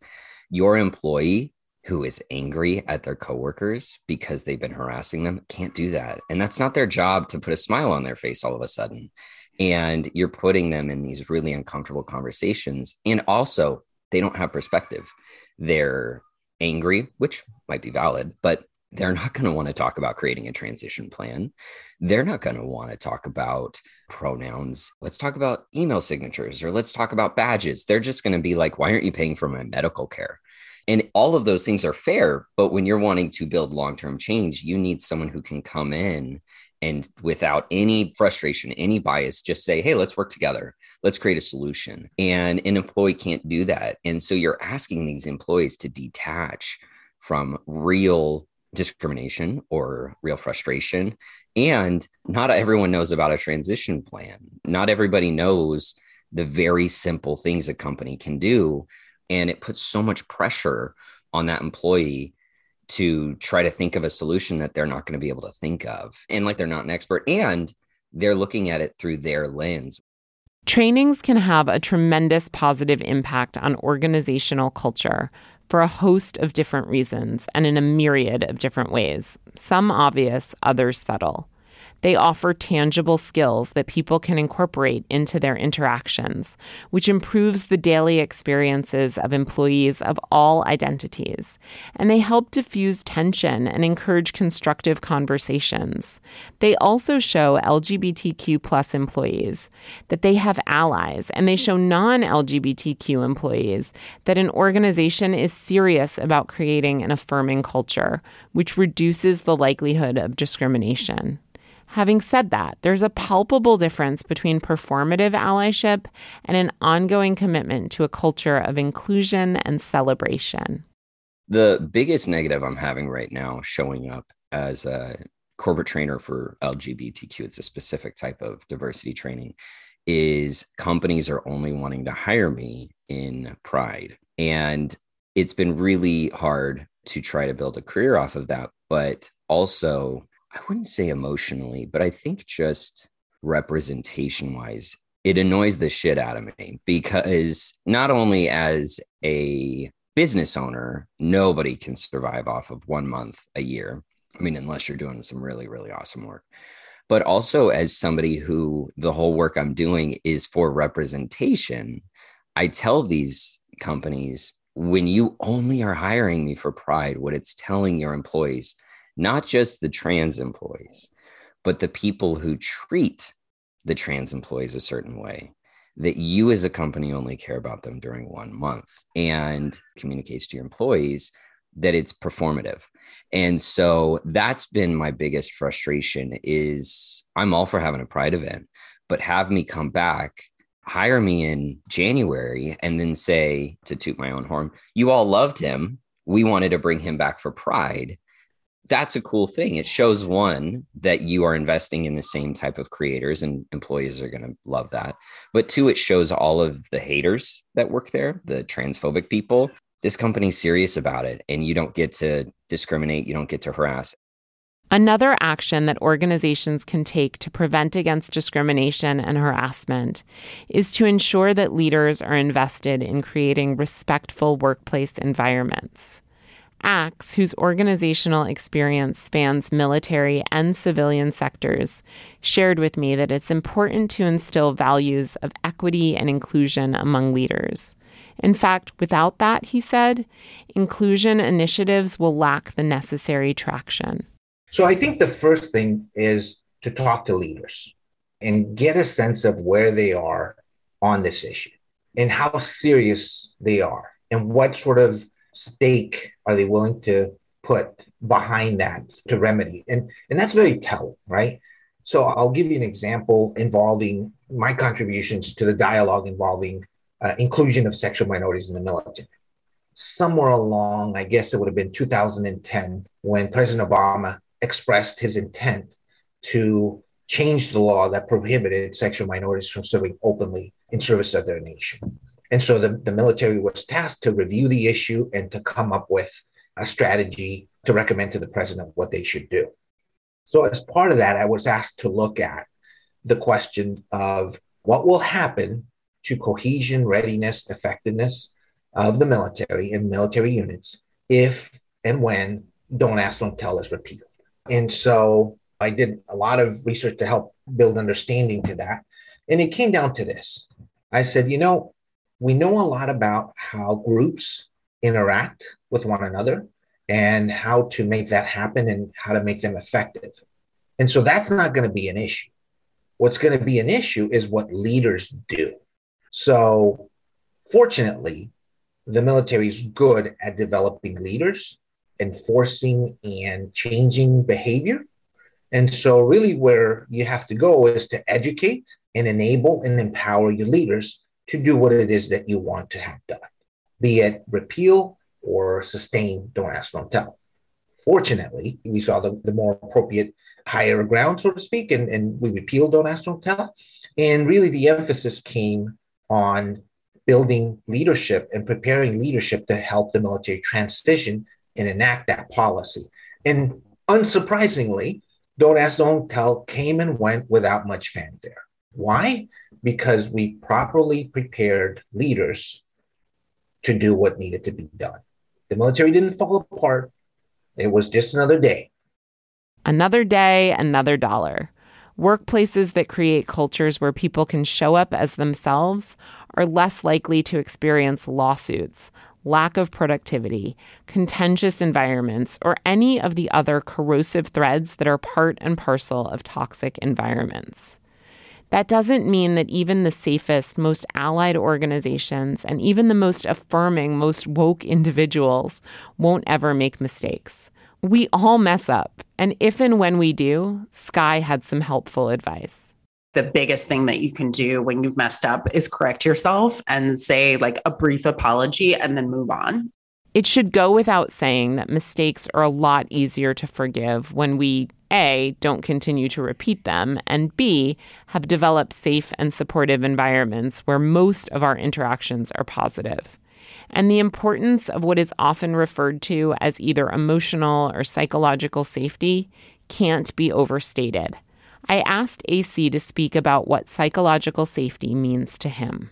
Your employee who is angry at their coworkers because they've been harassing them can't do that. And that's not their job to put a smile on their face all of a sudden. And you're putting them in these really uncomfortable conversations. And also, they don't have perspective. They're angry, which might be valid, but they're not going to want to talk about creating a transition plan. They're not going to want to talk about pronouns. Let's talk about email signatures or let's talk about badges. They're just going to be like, why aren't you paying for my medical care? And all of those things are fair. But when you're wanting to build long term change, you need someone who can come in and without any frustration, any bias, just say, hey, let's work together. Let's create a solution. And an employee can't do that. And so you're asking these employees to detach from real discrimination or real frustration. And not everyone knows about a transition plan. Not everybody knows the very simple things a company can do. And it puts so much pressure on that employee to try to think of a solution that they're not going to be able to think of. And like they're not an expert and they're looking at it through their lens. Trainings can have a tremendous positive impact on organizational culture for a host of different reasons and in a myriad of different ways, some obvious, others subtle. They offer tangible skills that people can incorporate into their interactions, which improves the daily experiences of employees of all identities. And they help diffuse tension and encourage constructive conversations. They also show LGBTQ plus employees that they have allies, and they show non LGBTQ employees that an organization is serious about creating an affirming culture, which reduces the likelihood of discrimination. Having said that, there's a palpable difference between performative allyship and an ongoing commitment to a culture of inclusion and celebration. The biggest negative I'm having right now showing up as a corporate trainer for LGBTQ, it's a specific type of diversity training, is companies are only wanting to hire me in pride. And it's been really hard to try to build a career off of that. But also, I wouldn't say emotionally, but I think just representation wise, it annoys the shit out of me because not only as a business owner, nobody can survive off of one month a year. I mean, unless you're doing some really, really awesome work. But also, as somebody who the whole work I'm doing is for representation, I tell these companies when you only are hiring me for pride, what it's telling your employees not just the trans employees, but the people who treat the trans employees a certain way that you as a company only care about them during one month and communicates to your employees that it's performative. And so that's been my biggest frustration is i'm all for having a pride event but have me come back hire me in january and then say to toot my own horn you all loved him. We wanted to bring him back for pride that's a cool thing. It shows one that you are investing in the same type of creators and employees are going to love that. But two, it shows all of the haters that work there, the transphobic people. This company's serious about it and you don't get to discriminate, you don't get to harass. Another action that organizations can take to prevent against discrimination and harassment is to ensure that leaders are invested in creating respectful workplace environments. Axe, whose organizational experience spans military and civilian sectors, shared with me that it's important to instill values of equity and inclusion among leaders. In fact, without that, he said, inclusion initiatives will lack the necessary traction. So I think the first thing is to talk to leaders and get a sense of where they are on this issue and how serious they are and what sort of stake are they willing to put behind that to remedy? And and that's very telling, right? So I'll give you an example involving my contributions to the dialogue involving uh, inclusion of sexual minorities in the military. Somewhere along, I guess it would have been 2010, when President Obama expressed his intent to change the law that prohibited sexual minorities from serving openly in service of their nation. And so the, the military was tasked to review the issue and to come up with a strategy to recommend to the president what they should do. So, as part of that, I was asked to look at the question of what will happen to cohesion, readiness, effectiveness of the military and military units if and when Don't Ask, Don't Tell is repealed. And so I did a lot of research to help build understanding to that. And it came down to this I said, you know, we know a lot about how groups interact with one another and how to make that happen and how to make them effective. And so that's not going to be an issue. What's going to be an issue is what leaders do. So, fortunately, the military is good at developing leaders, enforcing and changing behavior. And so, really, where you have to go is to educate and enable and empower your leaders to do what it is that you want to have done, be it repeal or sustain, don't ask, don't tell. Fortunately, we saw the, the more appropriate higher ground, so to speak, and, and we repealed don't ask, don't tell. And really, the emphasis came on building leadership and preparing leadership to help the military transition and enact that policy. And unsurprisingly, Don't Ask, Don't Tell came and went without much fanfare. Why? because we properly prepared leaders to do what needed to be done. The military didn't fall apart, it was just another day. Another day, another dollar. Workplaces that create cultures where people can show up as themselves are less likely to experience lawsuits, lack of productivity, contentious environments, or any of the other corrosive threads that are part and parcel of toxic environments. That doesn't mean that even the safest, most allied organizations and even the most affirming, most woke individuals won't ever make mistakes. We all mess up, and if and when we do, Sky had some helpful advice the biggest thing that you can do when you've messed up is correct yourself and say like a brief apology and then move on. It should go without saying that mistakes are a lot easier to forgive when we A, don't continue to repeat them, and B, have developed safe and supportive environments where most of our interactions are positive. And the importance of what is often referred to as either emotional or psychological safety can't be overstated. I asked AC to speak about what psychological safety means to him.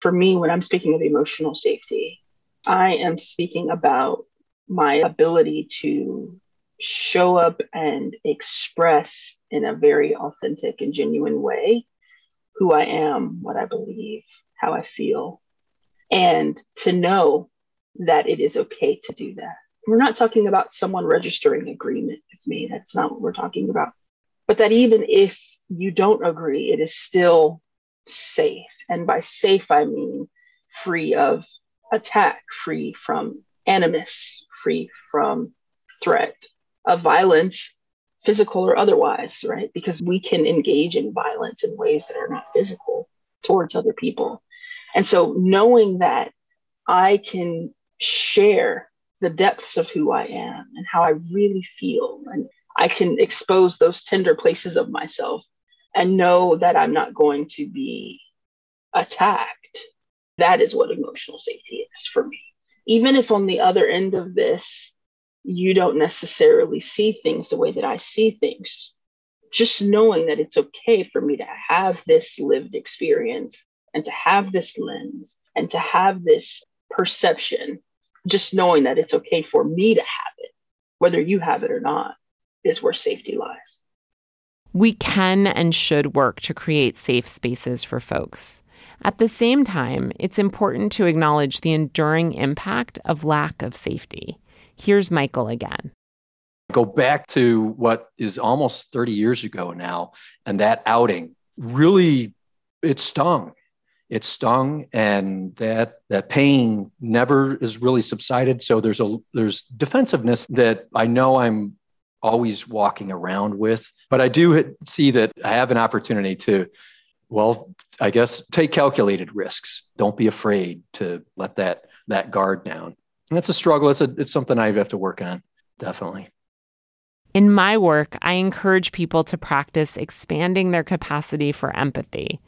For me, when I'm speaking of emotional safety, I am speaking about my ability to show up and express in a very authentic and genuine way who I am, what I believe, how I feel, and to know that it is okay to do that. We're not talking about someone registering agreement with me. That's not what we're talking about. But that even if you don't agree, it is still safe. And by safe, I mean free of attack, free from animus, free from threat of violence, physical or otherwise, right? Because we can engage in violence in ways that are not physical towards other people. And so knowing that I can share the depths of who I am and how I really feel, and I can expose those tender places of myself and know that I'm not going to be attacked that is what emotional safety is for me. Even if on the other end of this, you don't necessarily see things the way that I see things, just knowing that it's okay for me to have this lived experience and to have this lens and to have this perception, just knowing that it's okay for me to have it, whether you have it or not, is where safety lies. We can and should work to create safe spaces for folks. At the same time, it's important to acknowledge the enduring impact of lack of safety. Here's Michael again. Go back to what is almost 30 years ago now, and that outing really it stung. It stung, and that that pain never is really subsided. So there's a there's defensiveness that I know I'm always walking around with, but I do see that I have an opportunity to well, I guess take calculated risks. Don't be afraid to let that that guard down. And that's a struggle. It's a, it's something I have to work on. Definitely. In my work, I encourage people to practice expanding their capacity for empathy.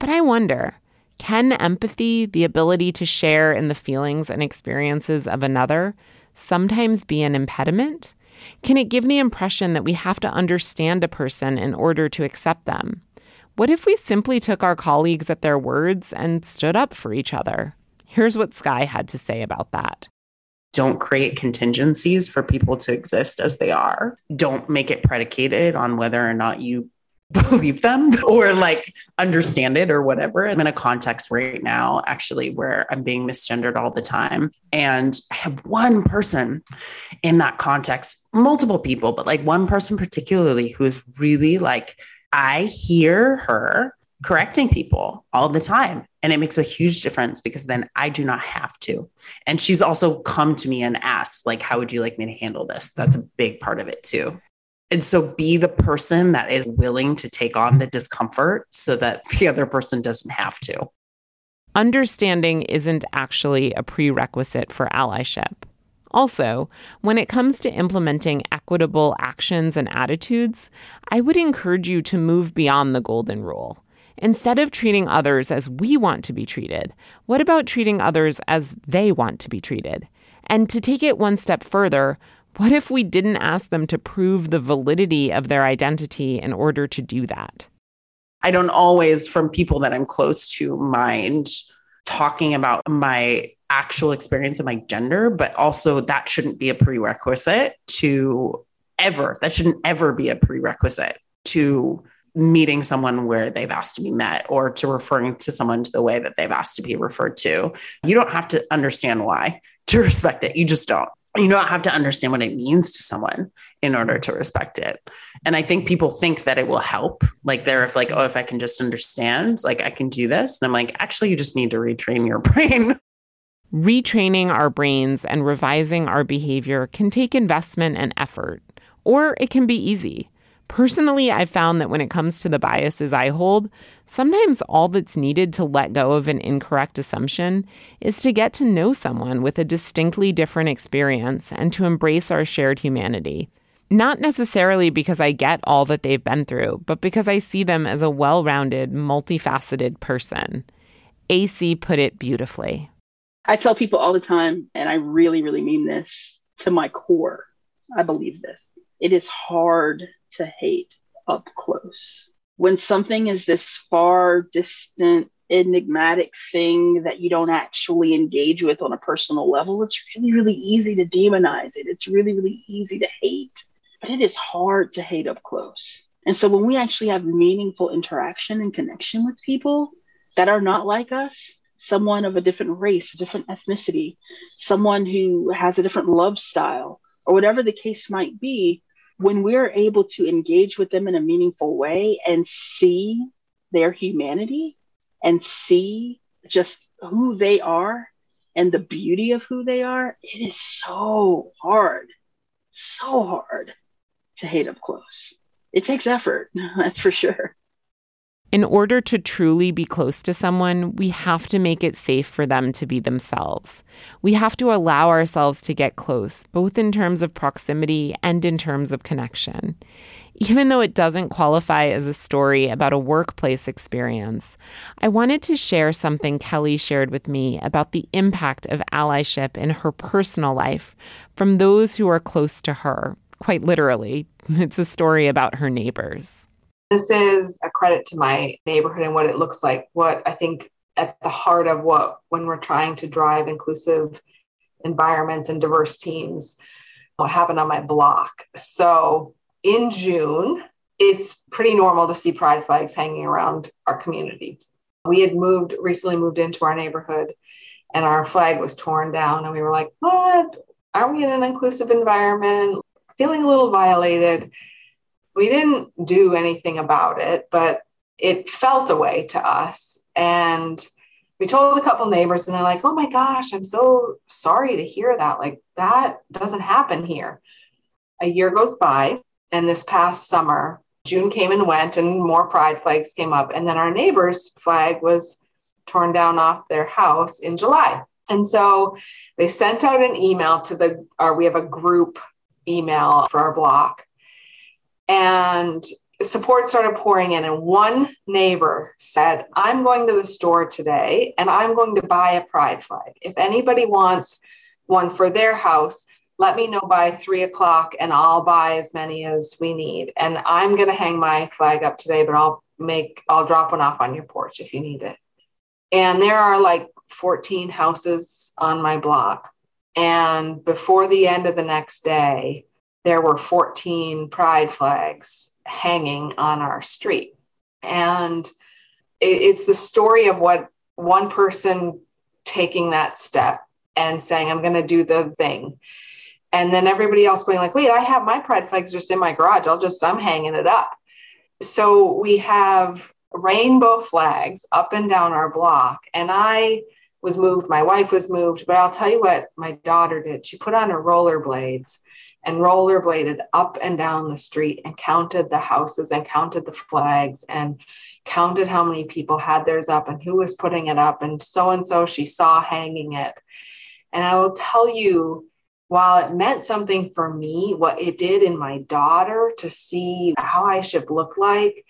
But I wonder, can empathy, the ability to share in the feelings and experiences of another, sometimes be an impediment? Can it give the impression that we have to understand a person in order to accept them? What if we simply took our colleagues at their words and stood up for each other? Here's what Sky had to say about that. Don't create contingencies for people to exist as they are. Don't make it predicated on whether or not you believe them or like understand it or whatever. I'm in a context right now, actually, where I'm being misgendered all the time. And I have one person in that context, multiple people, but like one person particularly who is really like, I hear her correcting people all the time. And it makes a huge difference because then I do not have to. And she's also come to me and asked, like, how would you like me to handle this? That's a big part of it too. And so be the person that is willing to take on the discomfort so that the other person doesn't have to. Understanding isn't actually a prerequisite for allyship. Also, when it comes to implementing equitable actions and attitudes, I would encourage you to move beyond the golden rule. Instead of treating others as we want to be treated, what about treating others as they want to be treated? And to take it one step further, what if we didn't ask them to prove the validity of their identity in order to do that? I don't always, from people that I'm close to, mind talking about my actual experience of my gender, but also that shouldn't be a prerequisite to ever, that shouldn't ever be a prerequisite to meeting someone where they've asked to be met or to referring to someone to the way that they've asked to be referred to. You don't have to understand why to respect it. You just don't. You don't have to understand what it means to someone in order to respect it. And I think people think that it will help. Like they're like, oh, if I can just understand, like I can do this. And I'm like, actually, you just need to retrain your brain. Retraining our brains and revising our behavior can take investment and effort, or it can be easy. Personally, I've found that when it comes to the biases I hold, sometimes all that's needed to let go of an incorrect assumption is to get to know someone with a distinctly different experience and to embrace our shared humanity. Not necessarily because I get all that they've been through, but because I see them as a well rounded, multifaceted person. AC put it beautifully. I tell people all the time, and I really, really mean this to my core. I believe this. It is hard to hate up close. When something is this far distant, enigmatic thing that you don't actually engage with on a personal level, it's really, really easy to demonize it. It's really, really easy to hate, but it is hard to hate up close. And so when we actually have meaningful interaction and connection with people that are not like us, someone of a different race, a different ethnicity, someone who has a different love style, or whatever the case might be, when we're able to engage with them in a meaningful way and see their humanity and see just who they are and the beauty of who they are, it is so hard, so hard to hate up close. It takes effort, that's for sure. In order to truly be close to someone, we have to make it safe for them to be themselves. We have to allow ourselves to get close, both in terms of proximity and in terms of connection. Even though it doesn't qualify as a story about a workplace experience, I wanted to share something Kelly shared with me about the impact of allyship in her personal life from those who are close to her. Quite literally, it's a story about her neighbors. This is a credit to my neighborhood and what it looks like. What I think at the heart of what, when we're trying to drive inclusive environments and diverse teams, what happened on my block. So in June, it's pretty normal to see pride flags hanging around our community. We had moved, recently moved into our neighborhood, and our flag was torn down. And we were like, what? Aren't we in an inclusive environment? Feeling a little violated we didn't do anything about it, but it felt a way to us. And we told a couple neighbors, and they're like, oh my gosh, I'm so sorry to hear that. Like, that doesn't happen here. A year goes by, and this past summer, June came and went, and more pride flags came up. And then our neighbor's flag was torn down off their house in July. And so they sent out an email to the, or we have a group email for our block and support started pouring in. And one neighbor said i'm going to the store today and i'm going to buy a pride flag. If anybody wants one for their house let me know by three o'clock and i'll buy as many as we need. And i'm going to hang my flag up today but i'll make i'll drop one off on your porch if you need it. And there are like 14 houses on my block. And before the end of the next day there were 14 pride flags hanging on our street. And it's the story of what one person taking that step and saying, I'm going to do the thing. And then everybody else going like, wait, I have my pride flags just in my garage. I'll just, I'm hanging it up. So we have rainbow flags up and down our block. And I was moved. My wife was moved, but I'll tell you what my daughter did. She put on her rollerblades and rollerbladed up and down the street and counted the houses and counted the flags and counted how many people had theirs up and who was putting it up and so and so she saw hanging it. And I will tell you, while it meant something for me, what it did in my daughter to see how I should look like,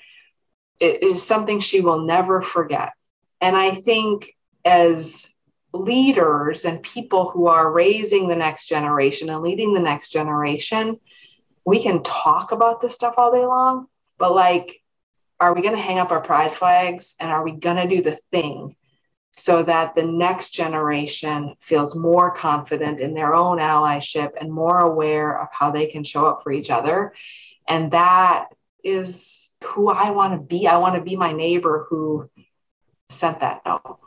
it is something she will never forget. And I think as leaders and people who are raising the next generation and leading the next generation, we can talk about this stuff all day long, but like, are we going to hang up our pride flags and are we going to do the thing so that the next generation feels more confident in their own allyship and more aware of how they can show up for each other? And that is who I want to be. I want to be my neighbor who sent that note.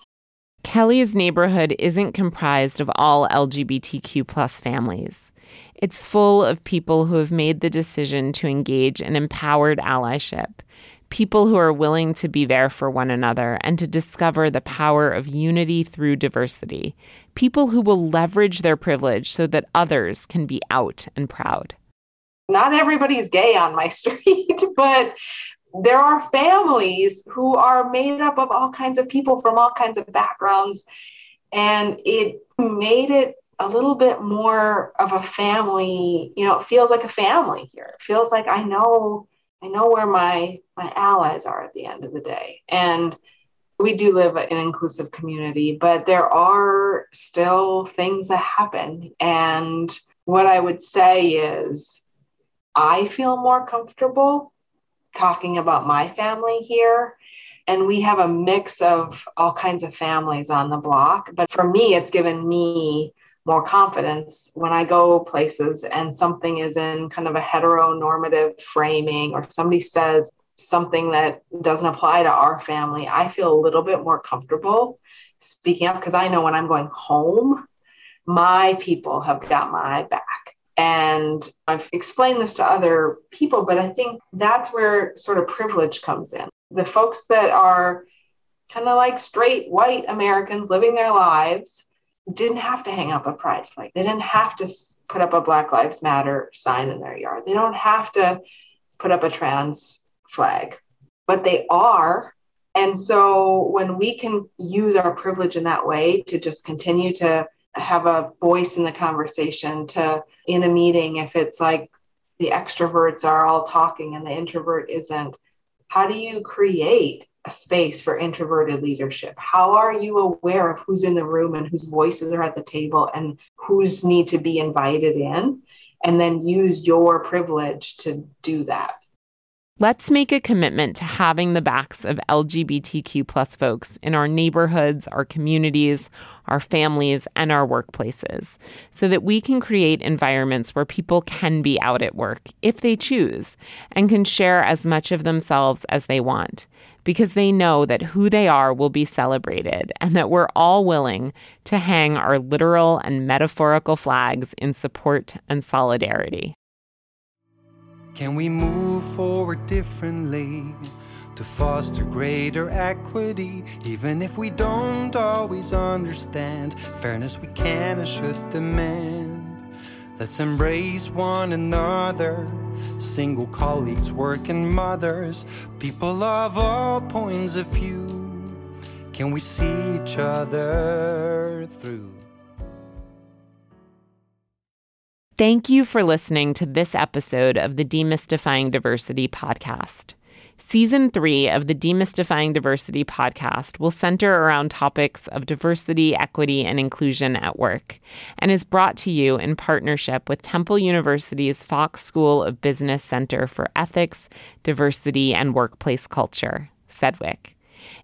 Kelly's neighborhood isn't comprised of all LGBTQ plus families. It's full of people who have made the decision to engage in empowered allyship, people who are willing to be there for one another and to discover the power of unity through diversity, people who will leverage their privilege so that others can be out and proud. Not everybody's gay on my street, but there are families who are made up of all kinds of people from all kinds of backgrounds. And it made it a little bit more of a family, you know, it feels like a family here. It feels like I know, I know where my my allies are at the end of the day. And we do live in an inclusive community, but there are still things that happen. And what I would say is I feel more comfortable talking about my family here. And we have a mix of all kinds of families on the block. But for me, it's given me more confidence when I go places and something is in kind of a heteronormative framing or somebody says something that doesn't apply to our family. I feel a little bit more comfortable speaking up because I know when I'm going home, my people have got my back. And I've explained this to other people, but I think that's where sort of privilege comes in. The folks that are kind of like straight white Americans living their lives didn't have to hang up a pride flag. They didn't have to put up a Black Lives Matter sign in their yard. They don't have to put up a trans flag, but they are. And so when we can use our privilege in that way to just continue to have a voice in the conversation to in a meeting if it's like the extroverts are all talking and the introvert isn't how do you create a space for introverted leadership? How are you aware of who's in the room and whose voices are at the table and who's need to be invited in? And then use your privilege to do that Let's make a commitment to having the backs of LGBTQ plus folks in our neighborhoods, our communities, our families, and our workplaces so that we can create environments where people can be out at work if they choose and can share as much of themselves as they want because they know that who they are will be celebrated and that we're all willing to hang our literal and metaphorical flags in support and solidarity. Can we move forward differently to foster greater equity? Even if we don't always understand, fairness we can and should demand. Let's embrace one another, single colleagues, working mothers, people of all points of view. Can we see each other through? Thank you for listening to this episode of the Demystifying Diversity podcast. Season three of the Demystifying Diversity podcast will center around topics of diversity, equity, and inclusion at work and is brought to you in partnership with Temple University's Fox School of Business Center for Ethics, Diversity, and Workplace Culture, CEDWIC.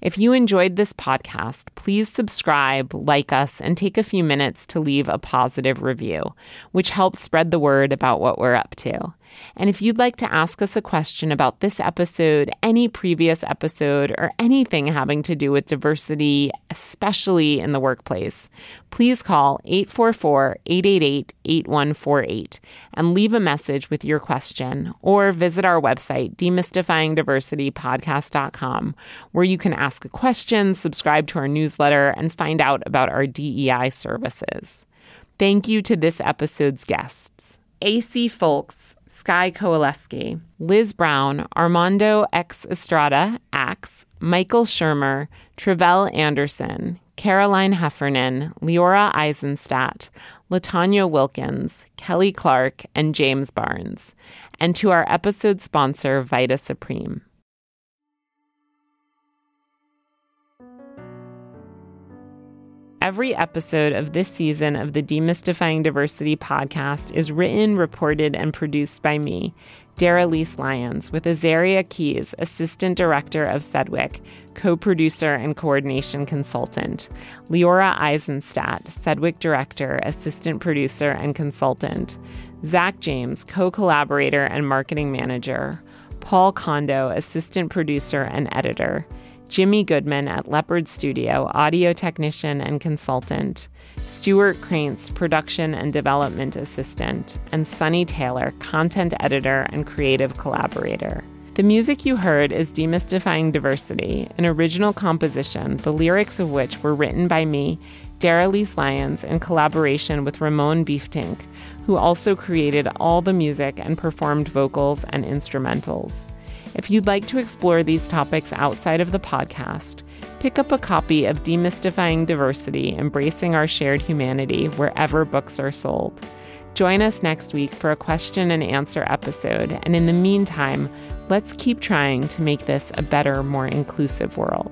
If you enjoyed this podcast, please subscribe, like us, and take a few minutes to leave a positive review, which helps spread the word about what we're up to. And if you'd like to ask us a question about this episode, any previous episode, or anything having to do with diversity, especially in the workplace, please call 844 888 8148 and leave a message with your question or visit our website, demystifyingdiversitypodcast.com, where you can ask a question, subscribe to our newsletter, and find out about our DEI services. Thank you to this episode's guests. AC Folks, Sky Kowaleski, Liz Brown, Armando X Estrada, Axe, Michael Shermer, Tre'vell Anderson, Caroline Heffernan, Leora Eisenstadt, LaTonya Wilkins, Kelly Clark, and James Barnes, and to our episode sponsor, Vita Supreme. Every episode of this season of the Demystifying Diversity podcast is written, reported, and produced by me, Dara Daralyse Lyons, with Azaria Keys, Assistant Director of CEDWIC, co producer and coordination consultant, Leora Eisenstadt, CEDWIC Director, Assistant Producer, and Consultant, Zach James, co collaborator and marketing manager. Paul Kondo, assistant producer and editor, Jimmy Goodman at Leopard Studio, audio technician and consultant, Stuart Krantz, production and development assistant, and Sunny Taylor, content editor and creative collaborator. The music you heard is Demystifying Diversity, an original composition, the lyrics of which were written by me, Daralyse Lyons, in collaboration with Ramon Beeftink, who also created all the music and performed vocals and instrumentals. If you'd like to explore these topics outside of the podcast, pick up a copy of Demystifying Diversity Embracing Our Shared Humanity wherever books are sold. Join us next week for a question and answer episode, and in the meantime, let's keep trying to make this a better, more inclusive world.